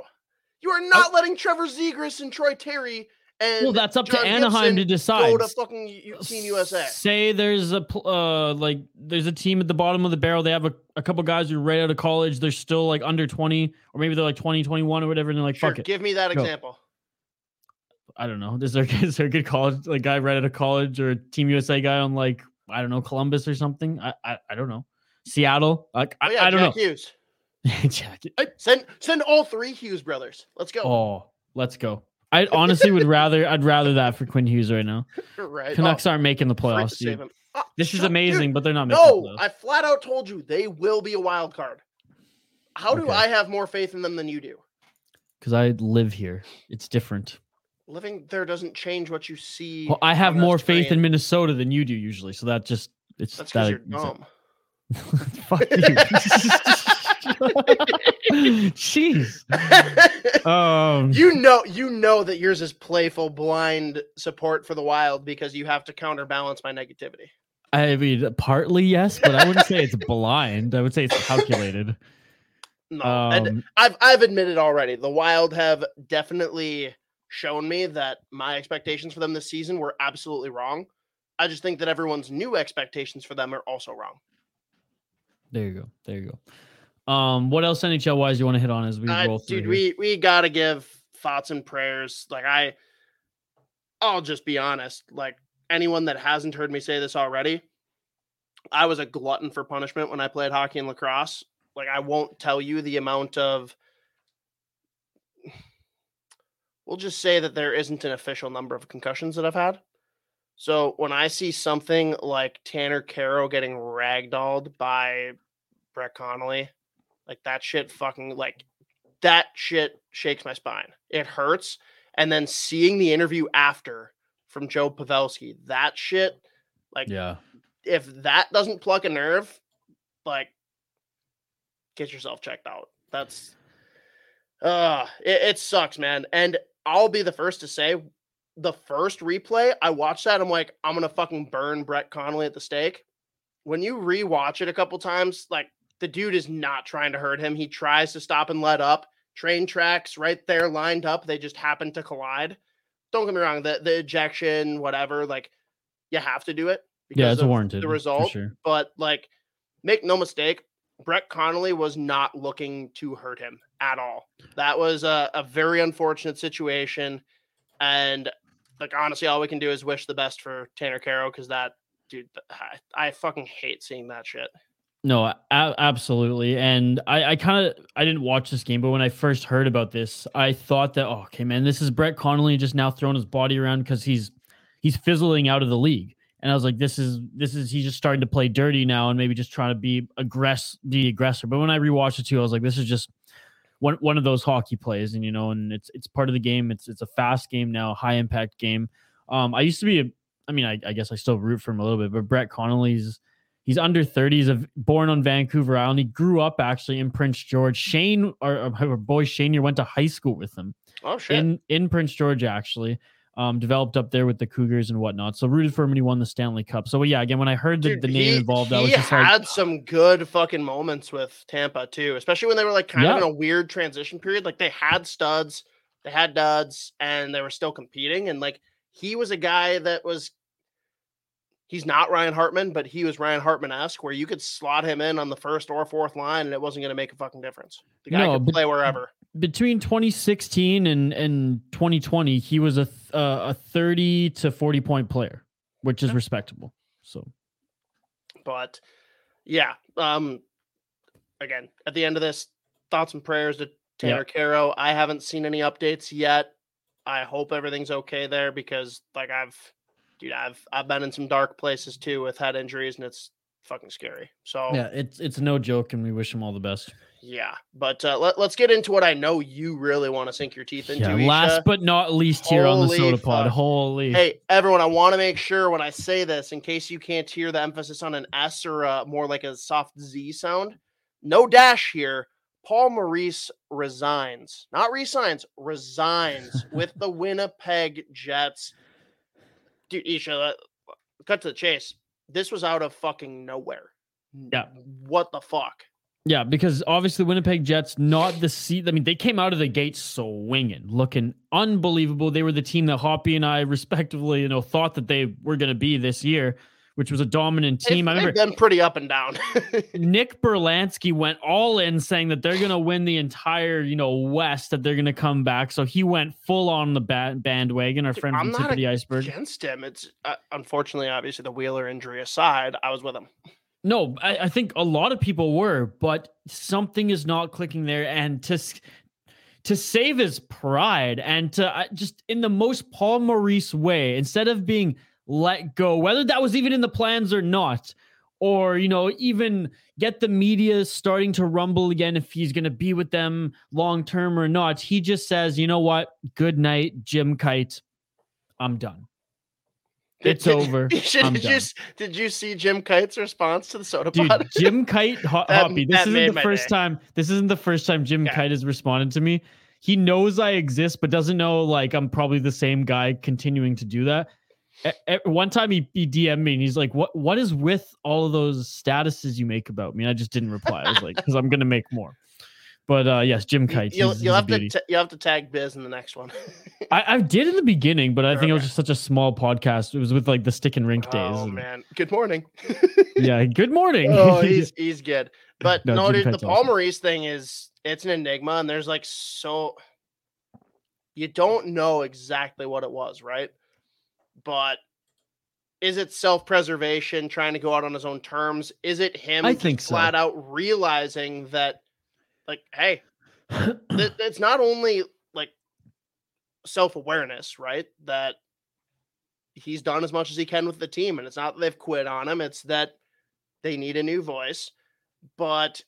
You are not letting Trevor Zegras and Troy Terry and Well, that's up to John Anaheim to decide. Go to fucking U- Team USA. Say there's a uh like there's a team at the bottom of the barrel. They have a, a couple guys who are right out of college. They're still like under 20, or maybe they're like 20, 21 or whatever, and they're like, Sure, fuck it. give me that Go. example. I don't know. Is there is there a good college like guy right out of college or a Team USA guy on like I don't know Columbus or something? I I, I don't know. Seattle. Like I, Oh yeah, I don't Jack know. Hughes. Jack- I- Send send all three Hughes brothers. Let's go. oh, let's go. I honestly would rather I'd rather that for Quinn Hughes right now. right. Canucks oh, aren't making the playoffs, dude. Oh, This is shut- dude, amazing, but they're not making No. I flat out told you they will be a wild card. How do I have more faith in them than you do? because I live here. It's different. Living there doesn't change what you see. Well, I have more faith in. Minnesota than you do usually, so that just it's That's because that you're dumb. Fuck you. Jeez. Um, you know, you know that yours is playful, blind support for the wild because you have to counterbalance my negativity. I mean, partly yes, but I wouldn't say it's blind. I would say it's calculated. No, and Um, I've I've admitted already. The Wild have definitely shown me that my expectations for them this season were absolutely wrong. I just think that everyone's new expectations for them are also wrong. there you go. There you go. Um, what else NHL wise you want to hit on as we Uh, roll through? dude, here? we we gotta give thoughts and prayers. Like I, I'll just be honest. Like anyone that hasn't heard me say this already, I was a glutton for punishment when I played hockey and lacrosse. Like I won't tell you the amount of. We'll just say that there isn't an official number of concussions that I've had. So when I see something like Tanner Kero getting ragdolled by Brett Connolly, like that shit fucking like that shit shakes my spine. It hurts. And then seeing the interview after from Joe Pavelski, that shit, like Yeah. if that doesn't pluck a nerve, like get yourself checked out. That's uh it, it sucks, man. And I'll be the first to say the first replay, I watched that. I'm like, I'm gonna fucking burn Brett Connolly at the stake. When you rewatch it a couple times, like the dude is not trying to hurt him. He tries to stop and let up. Train tracks right there lined up. They just happen to collide. Don't get me wrong, the the ejection, whatever, like you have to do it Yeah, it's of warranted. the result. sure. But like, make no mistake, Brett Connolly was not looking to hurt him at all. That was a, a very unfortunate situation. And like honestly, all we can do is wish the best for Tanner Kero because that dude, I, I fucking hate seeing that shit. No, a- absolutely. And I, I kind of I didn't watch this game, but when I first heard about this, I thought that oh, okay, man, this is Brett Connolly just now throwing his body around because he's he's fizzling out of the league. And I was like, this is this is he's just starting to play dirty now and maybe just trying to be aggress the aggressor. But when I rewatched it too, I was like, this is just one one of those hockey plays, and you know, and it's it's part of the game. It's it's a fast game now, high impact game. Um, I used to be a, I mean, I, I guess I still root for him a little bit, but Brett Connolly's He's under 30. He's a, born on Vancouver Island. He grew up actually in Prince George. Shane, our, our boy Shane, here went to high school with him Oh shit. in in Prince George actually. Um, developed up there with the Cougars and whatnot. So rooted for him when he won the Stanley Cup. So yeah, again, when I heard the, Dude, the name he, involved, I was just like, had some good fucking moments with Tampa too, especially when they were like kind of in a weird transition period. Like they had studs, they had duds, and they were still competing. And like he was a guy that was, he's not Ryan Hartman, but he was Ryan Hartman esque, where you could slot him in on the first or fourth line, and it wasn't going to make a fucking difference. The guy No, could play wherever. between 2016 and and 2020, he was a uh, a 30 to 40 point player, which is Yeah. respectable. So But yeah, um, again, at the end of this, thoughts and prayers to Tanner Kero. I haven't seen any updates yet. I hope everything's okay there because, like, I've, dude, I've I've been in some dark places too with head injuries, and it's fucking scary. So yeah, it's it's no joke, and we wish him all the best. yeah. But uh, let, let's get into what I know you really want to sink your teeth into. Yeah, last but not least here on the Holy Sota Pod. Holy, Hey, everyone, I want to make sure when I say this, in case you can't hear the emphasis on an S or uh more like a soft Z sound, no dash here. Paul Maurice resigns, not resigns, resigns with the Winnipeg Jets. Dude, Isha, cut to the chase. This was out of fucking nowhere. Yeah. What the fuck? Yeah, because obviously Winnipeg Jets not the seat. I mean, they came out of the gate swinging, looking unbelievable. They were the team that Hoppy and I, respectively, you know, thought that they were going to be this year, which was a dominant team. I They've- remember they've been pretty up and down. Nick Berlansky went all in, saying that they're going to win the entire, you know, West. That they're going to come back. So he went full on the ba- bandwagon. Our Dude, friend I'm from tip of the iceberg. Against him, it's uh, unfortunately, obviously, the Wheeler injury aside, I was with him. No, I, I think a lot of people were, but something is not clicking there. And to to save his pride and to uh, just in the most Paul Maurice way, instead of being let go, whether that was even in the plans or not, or you know, even get the media starting to rumble again if he's going to be with them long term or not, he just says, you know what, good night, Jim Kite, I'm done. It's did- over. Did, I'm you, did you see Jim Kite's response to the sota Dude, pod? Jim Kite, ho- That- Hoppy, this isn't the first day. time. This isn't the first time Jim Yeah. Kite has responded to me. He knows I exist, but doesn't know like I'm probably the same guy continuing to do that. One time he, he DM'd me and he's like, "What what is with all of those statuses you make about me?" And I just didn't reply. I was like, "Because I'm gonna make more." But uh yes, Jim You- Kite. you'll, he's- you'll he's have to ta- you'll have to tag Biz in the next one. I, I did in the beginning, but I think it was just such a small podcast. It was with like the stick and rink days. oh and- man, good morning. Yeah. Good morning. oh, he's he's good. But No, no, dude, the Paul awesome. Maurice thing is it's an enigma, and there's like so you don't know exactly what it was, right? But is it self-preservation, trying to go out on his own terms? Is it him I think so. flat out realizing that, like, hey, th- it's not only like self-awareness, right? That he's done as much as he can with the team, and it's not that they've quit on him; it's that they need a new voice. But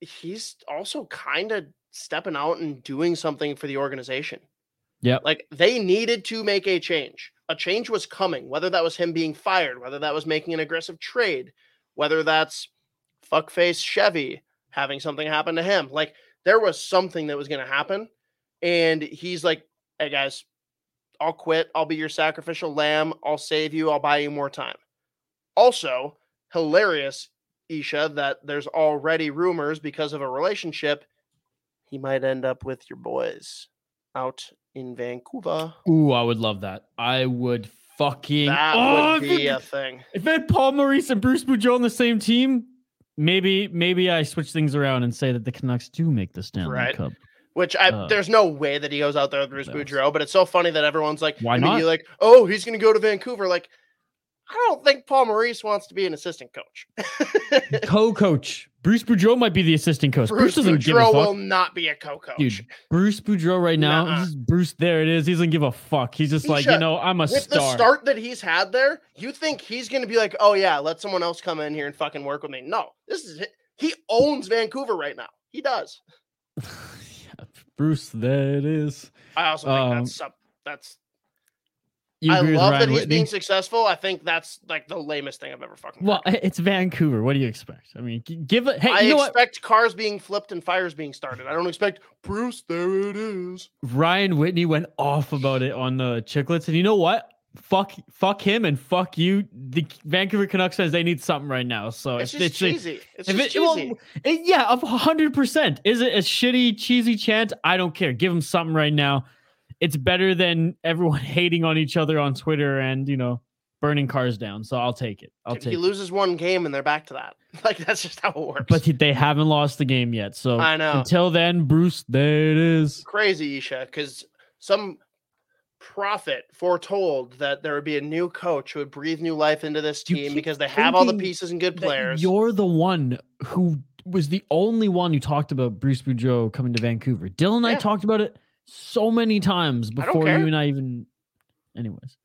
he's also kind of stepping out and doing something for the organization. Yep. Like they needed to make a change. A change was coming, whether that was him being fired, whether that was making an aggressive trade, whether that's fuckface Chevy having something happen to him. Like there was something that was going to happen. And he's like, hey guys, I'll quit. I'll be your sacrificial lamb. I'll save you. I'll buy you more time. Also, hilarious, Isha, that there's already rumors because of a relationship. He might end up with your boys out in Vancouver. Ooh, I would love that. I would fucking. That oh, would be it- a thing. If I had Paul Maurice and Bruce Boudreau on the same team, maybe maybe I switch things around and say that the Canucks do make the Stanley Right. Cup. Which I Uh, there's no way that he goes out there with Bruce. Boudreau, but it's so funny that everyone's like, Why immediately not? like, oh, he's gonna go to Vancouver. Like, I don't think Paul Maurice wants to be an assistant coach. Co-coach Bruce Boudreau might be the assistant coach. Bruce, Bruce doesn't give a Boudreau fuck. will not be a co-coach. Dude, Bruce Boudreau right now, Nuh-uh. is Bruce, there it is. He doesn't give a fuck. He's just He like, you know, I'm a With star. the start that he's had there, you think he's gonna be like, oh yeah, let someone else come in here and fucking work with me? No, this is hi- he owns Vancouver right now. He does. Yeah, Bruce, there it is. I also think Um, that's some, that's. You I love that he's Whitney? being successful. I think that's like the lamest thing I've ever fucking. Well, heard. it's Vancouver. What do you expect? I mean, give it. Hey, I you know what? expect cars being flipped and fires being started. I don't expect Bruce. There it is. Ryan Whitney went off about it on the Chiclets, and you know what? Fuck, fuck him, and fuck you. The Vancouver Canucks fans, they need something right now. So It's if just a- cheesy. It's just it- well, cheesy. it- yeah, of hundred percent. Is it a shitty, cheesy chant? I don't care. Give him something right now. It's better than everyone hating on each other on Twitter and you know burning cars down. So I'll take it. I'll take. he it. loses one game and they're back to that. Like that's just how it works. But they haven't lost the game yet. So I know. until then, Bruce, there it is. crazy, Isha, because some prophet foretold that there would be a new coach who would breathe new life into this team because they have all the pieces and good players. You're the one who was the only one who talked about Bruce Boudreau coming to Vancouver. Dylan and I talked about it so many times before you and I even. Anyways,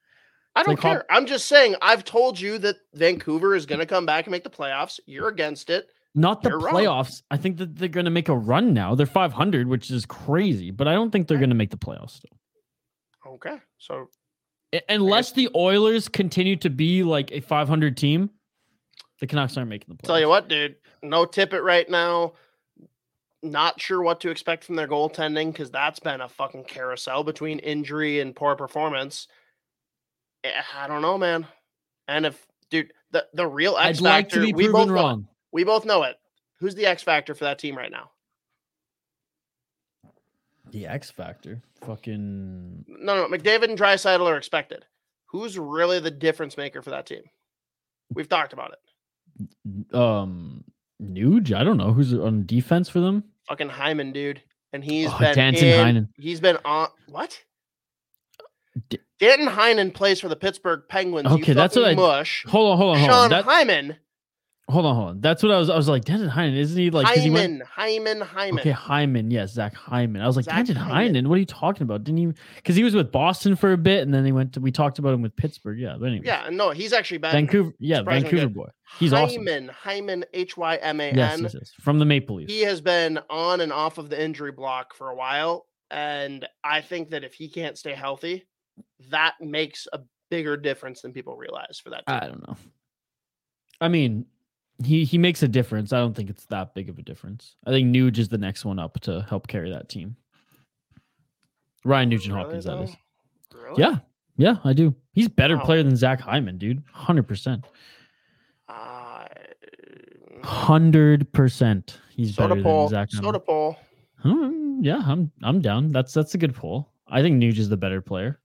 I don't like care. I'm just saying. I've told you that Vancouver is going to come back and make the playoffs. You're against it. not the You're wrong. playoffs. I think that they're going to make a run now. They're 500, which is crazy, but I don't think they're Okay. going to make the playoffs still. Okay, so Unless the Oilers continue to be like a 500 team, the Canucks aren't making the playoffs. tell you what, dude, no Tippett right now. Not sure what to expect from their goaltending because that's been a fucking carousel between injury and poor performance. Eh, I don't know, man. And if, dude, the the real X I'd like factor, to be we both proven know it. wrong. We both know it. Who's the X factor for that team right now? The X Factor. Fucking. No, no, McDavid and Draisaitl are expected. Who's really the difference maker for that team? We've talked about it. Um, Nuge. I don't know who's on defense for them. Fucking Hyman, dude. And he's Oh, been Danton in- Heinen. He's been on what? D- Danton Heinen plays for the Pittsburgh Penguins. you Okay, that's what I- mush. Hold on, hold on, hold on. Sean. That, Hyman, hold on, hold on. That's what I was. I was like, Denton Hyman, isn't he like? 'cause he went- Hyman, Hyman, Hyman. Okay, Hyman. Yes, Zach Hyman. I was like, Zach Denton Hyman. Hyman. What are you talking about? Didn't he? Because he was with Boston for a bit, and then he went to. We talked about him with Pittsburgh. Yeah, but anyway. Yeah, no, he's actually been Vancouver. Yeah, Vancouver good. boy. He's awesome. Hyman, Hyman, H Y M A N. Yes, yes, yes. From the Maple Leafs. he has been on and off of the injury block for a while. And I think that if he can't stay healthy, that makes a bigger difference than people realize for that team. I don't know. I mean, he he makes a difference. I don't think it's that big of a difference. I think Nuge is the next one up to help carry that team. Ryan Nugent Really, Hopkins, that is. Really? Yeah, yeah, I do. He's better Wow. player than Zach Hyman, dude. Hundred percent. Uh, Hundred percent. He's sota better poll. than Zach Hyman. Sota poll. Hmm, yeah, I'm I'm down. That's that's a good poll. I think Nuge is the better player.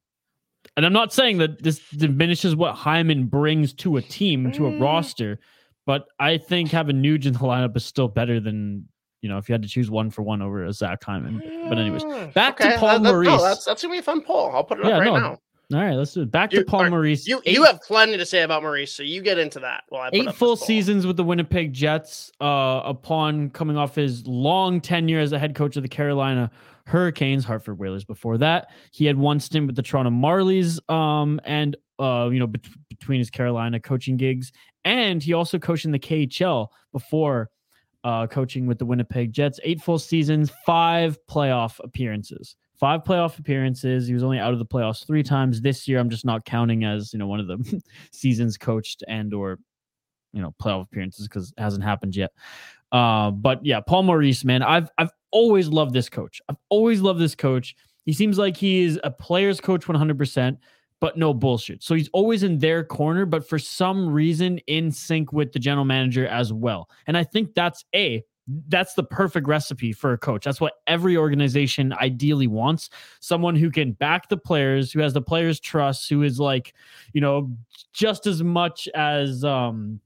And I'm not saying that this diminishes what Hyman brings to a team, to a Mm. roster, but I think having Nuge in the lineup is still better than, you know, if you had to choose one for one over a Zach Hyman. But anyways, Mm, back to Paul that- that- no, Maurice. that's that's gonna be a fun poll. I'll put it Yeah, up right no, now. All right, let's do it. Back You- to Paul alright, Maurice. You Eight- you have plenty to say about Maurice, so you get into that. While eight full seasons with the Winnipeg Jets. Uh, upon coming off his long tenure as a head coach of the Carolina Hurricanes, Hartford Whalers. Before that, he had one stint with the Toronto Marlies. Um, and uh, you know, bet- between his Carolina coaching gigs, and he also coached in the KHL before. Uh, coaching with the Winnipeg Jets, eight full seasons, five playoff appearances. Five playoff appearances. He was only out of the playoffs three times this year. I'm just not counting as you know one of the seasons coached and or you know playoff appearances because it hasn't happened yet. Uh, but yeah, Paul Maurice, man, I've I've always loved this coach. I've always loved this coach. He seems like he is a player's coach 100, percent but no bullshit. So he's always in their corner, but for some reason in sync with the general manager as well. And I think that's a that's the perfect recipe for a coach. That's what every organization ideally wants. Someone who can back the players, who has the players' trust, who is like, you know, just as much as um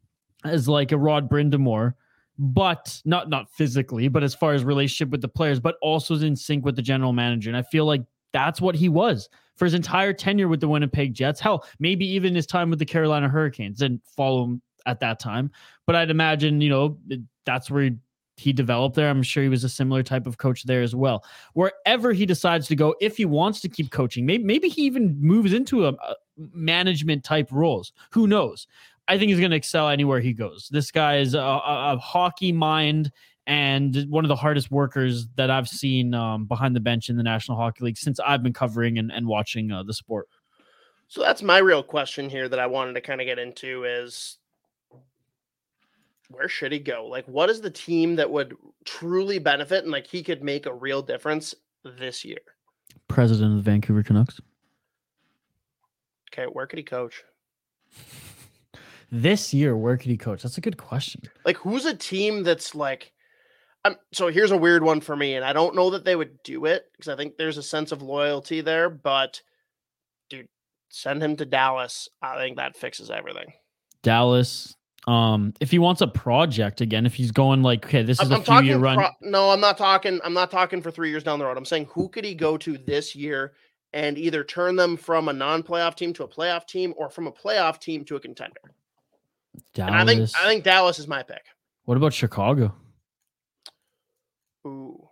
as like a Rod Brind'Amour, but not not physically, but as far as relationship with the players, but also is in sync with the general manager. And I feel like that's what he was for his entire tenure with the Winnipeg Jets. Hell, maybe even his time with the Carolina Hurricanes. Didn't follow him at that time, but I'd imagine you know that's where he, he developed there. I'm sure he was a similar type of coach there as well. Wherever he decides to go, if he wants to keep coaching, maybe maybe he even moves into a, a management type roles. Who knows? I think he's going to excel anywhere he goes. This guy is a, a, a hockey mind and one of the hardest workers that I've seen um, behind the bench in the National Hockey League since I've been covering and, and watching uh, the sport. So that's my real question here that I wanted to kind of get into is where should he go? Like, what is the team that would truly benefit and like he could make a real difference this year? President of the Vancouver Canucks. Okay, where could he coach? This year, where could he coach? That's a good question. Like, who's a team that's like, um, so here's a weird one for me, and I don't know that they would do it because I think there's a sense of loyalty there, but dude, send him to Dallas. I think that fixes everything. Dallas. Um, if he wants a project again, if he's going like, okay, this is I'm, a I'm few year run. pro- no, I'm not talking. I'm not talking for three years down the road. I'm saying who could he go to this year and either turn them from a non-playoff team to a playoff team, or from a playoff team to a contender. Dallas. And I think I think Dallas is my pick. what about Chicago? Ooh.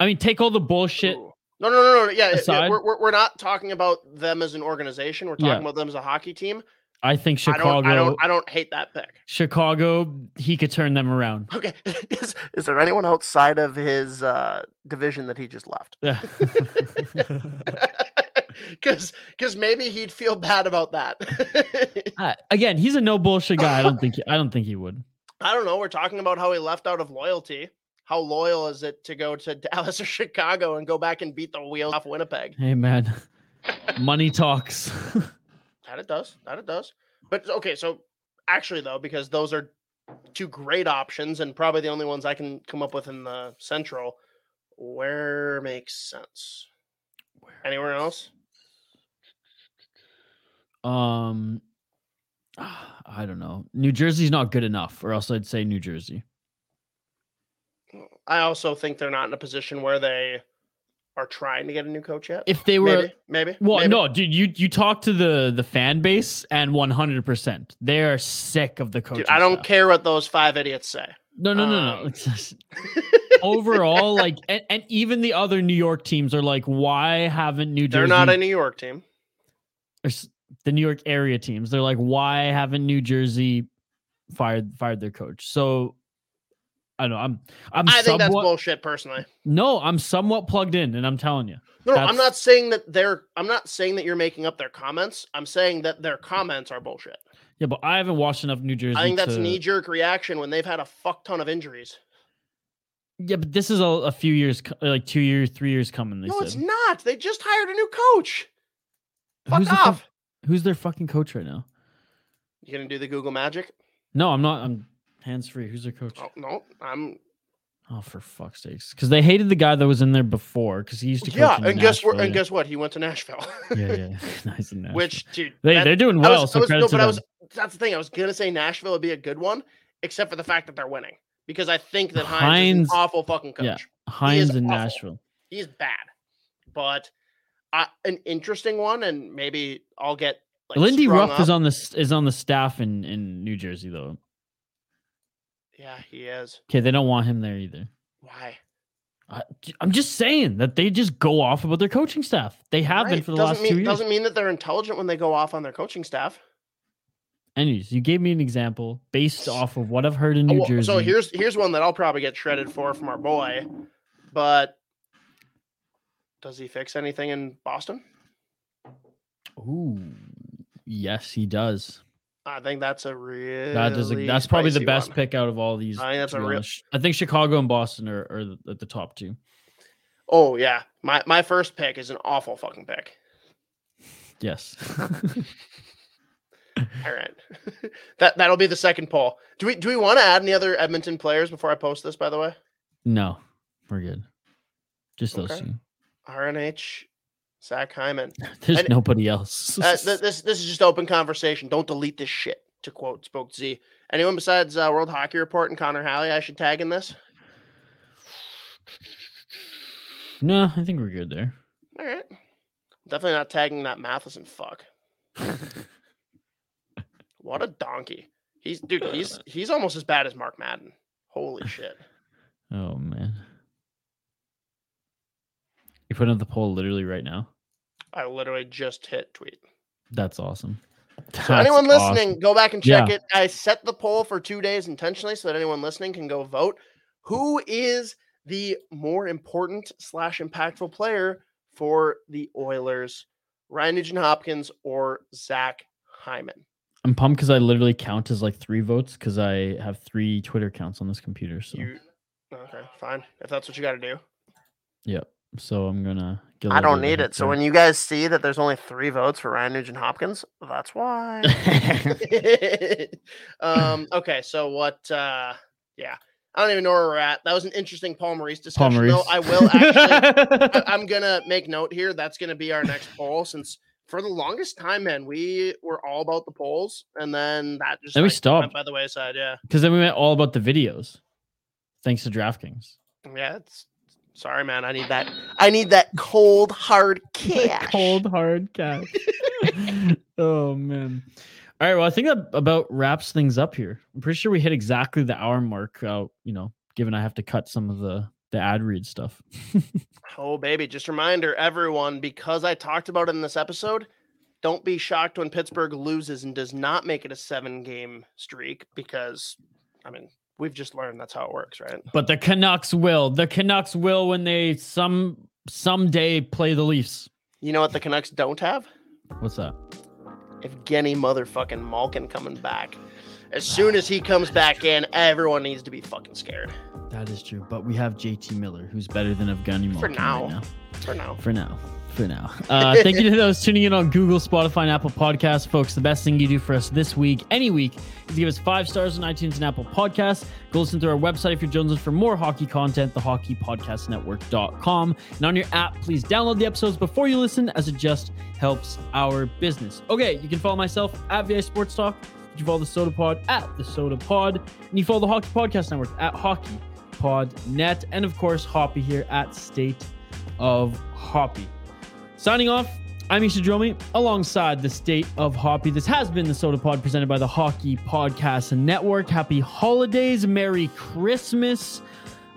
I mean, take all the bullshit. Ooh. No, no, no, no. Yeah, yeah, aside- we're, we're, we're not talking about them as an organization. We're talking Yeah. about them as a hockey team. I think I Chicago. don't, I don't, I don't hate that pick. Chicago, he could turn them around. Okay, is, is there anyone outside of his uh, division that he just left? Yeah. Because, because maybe he'd feel bad about that. Uh, again, he's a no bullshit guy. I don't think. I don't think he would. I don't know. We're talking about how he left out of loyalty. How loyal is it to go to Dallas or Chicago and go back and beat the wheels off Winnipeg? Hey man, money talks. That it does. That it does. But okay, so actually though, because those are two great options and probably the only ones I can come up with in the central, where makes sense? Where Anywhere else? um, I don't know. New Jersey's not good enough, or else I'd say New Jersey. I also think they're not in a position where they are trying to get a new coach yet. If they were, maybe, maybe. well, maybe. no, dude, you you talk to the the fan base, and one hundred percent, they are sick of the coach. I don't care what those five idiots say. No, no, no, no. Um, overall, like, and, and even the other New York teams are like, why haven't New Jersey? They're not a New York team. the New York area teams. They're like, why haven't New Jersey fired fired their coach? So I know. I'm I'm I think that's bullshit personally. no, I'm somewhat plugged in, and I'm telling you, No, no, I'm not saying that they're I'm not saying that you're making up their comments. I'm saying that their comments are bullshit. yeah, but I haven't watched enough New Jersey. I think that's to, knee jerk reaction when they've had a fuck ton of injuries. Yeah, but this is a, a few years, uh, like two years, three years coming. No, said. it's not. They just hired a new coach. Fuck Who's the off. Who's their fucking coach right now? You gonna do the Google magic? No, I'm not. I'm hands free. Who's their coach? Oh no, I'm Oh, for fuck's sakes! Because they hated the guy that was in there before. Because he used to coach yeah. And guess what? Nashville, And guess what? He went to Nashville. yeah, yeah, nice in Nashville. Which dude, they that- they're doing well. was, so I was, no, but I was. That's the thing. I was gonna say Nashville would be a good one, except for the fact that they're winning. Because I think that Hynes, is Hynes- an awful fucking coach. yeah. Hynes in awful. Nashville. He's bad, but I, an interesting one, and maybe I'll get like Lindy Ruff is on the is on the staff in in New Jersey though. Yeah, he is. Okay, they don't want him there either. Why? I, I'm just saying that they just go off about their coaching staff. They have been for the doesn't last mean, two years. Doesn't mean that they're intelligent when they go off on their coaching staff. Anyways, you gave me an example based off of what I've heard in Oh, New well, Jersey. So here's here's one that I'll probably get shredded for from our boy, but does he fix anything in Boston? Ooh, yes, he does. I think that's a real. That is a, that's probably the best pick out of all these. I think that's a real- I think Chicago and Boston are, are the- at the top two. Oh yeah, my my first pick is an awful fucking pick. Yes. All right, that that'll be the second poll. Do we do we want to add any other Edmonton players before I post this? By the way, no, we're good. Just those Okay. two. RNH, Zach Hyman. There's And- nobody else. Uh, th- this this is just open conversation. Don't delete this shit. To quote Spoke Z. Anyone besides uh, World Hockey Report and Connor Halley I should tag in this? no, I think we're good there. All right. Definitely not tagging that Matheson fuck. What a donkey. He's dude, he's he's almost as bad as Mark Madden. Holy shit. Oh man. You putting up the poll literally right now. I literally just hit tweet. That's awesome. So That's anyone awesome. listening, go back and check Yeah. it. I set the poll for two days intentionally so that anyone listening can go vote. Who is the more important slash impactful player for the Oilers? Ryan Nugent Hopkins or Zach Hyman? I'm pumped because I literally count as like three votes because I have three Twitter accounts on this computer. So You okay, fine. If that's what you gotta do. yep. So I'm gonna. I don't need it. So when you guys see that there's only three votes for Ryan Nugent Hopkins, that's why. um, okay, so what uh yeah. I don't even know where we're at. That was an interesting Paul Maurice Paul discussion. though. I will actually I, I'm gonna make note here. That's gonna be our next poll since for the longest time, man, we were all about the polls, and then that just Then we like, went stopped. by the wayside. Yeah, Because then we went all about the videos, thanks to DraftKings. yeah. It's sorry, man. I need that. I need that cold hard cash. Cold hard cash. oh man. All right. Well, I think that about wraps things up here. I'm pretty sure we hit exactly the hour mark. Out, you know, given I have to cut some of the the ad read stuff. Oh, baby. Just a reminder, everyone, because I talked about it in this episode, don't be shocked when Pittsburgh loses and does not make it a seven game streak because, I mean, we've just learned that's how it works, right? but the Canucks will. The Canucks will when they some someday play the Leafs. You know what the Canucks don't have? What's that? Evgeny motherfucking Malkin coming back. As soon as he comes back in, everyone needs to be fucking scared. That is true. But we have JT Miller, who's better than Evgeny Malkin For right now. now. For now. For now. For now. Uh, thank you to those tuning in on Google, Spotify, and Apple Podcasts. Folks, the best thing you do for us this week, any week, is give us five stars on iTunes and Apple Podcasts. Go listen to our website if you're jonesing for more hockey content, thehockeypodcastnetwork.com. And on your app, please download the episodes before you listen, as it just helps our business. Okay, you can follow myself at VI Sports Talk. You can follow the Sota Pod at the Sota Pod. And you follow the Hockey Podcast Network at Hockey Pod Net. And of course, Hoppy here at State of Hoppy. Signing off, I'm Isha Dromi alongside the State of Hoppy. This has been the Sota Pod presented by the Hockey Podcast Network. Happy holidays, Merry Christmas.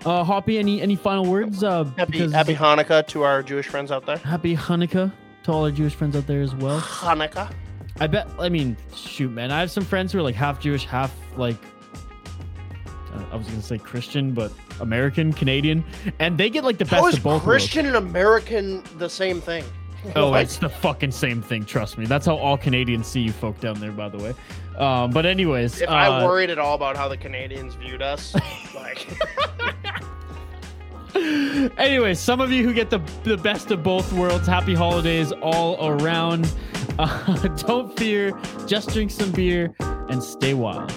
Uh, Hoppy, any any final words? Uh, Happy, happy Hanukkah to our Jewish friends out there. happy Hanukkah to all our Jewish friends out there as well. Hanukkah. I bet. I mean, shoot, man. I have some friends who are like half Jewish, half like. uh, I was gonna say Christian, but American, Canadian, and they get like the best How is of both worlds. Christian and American the same thing? Oh, Like, it's the fucking same thing. Trust me. That's how all Canadians see you folk down there, by the way. Um, but anyways, if I uh, worried at all about how the Canadians viewed us, like anyways, some of you who get the the best of both worlds, happy holidays all around. Uh, don't fear. Just drink some beer and stay wild.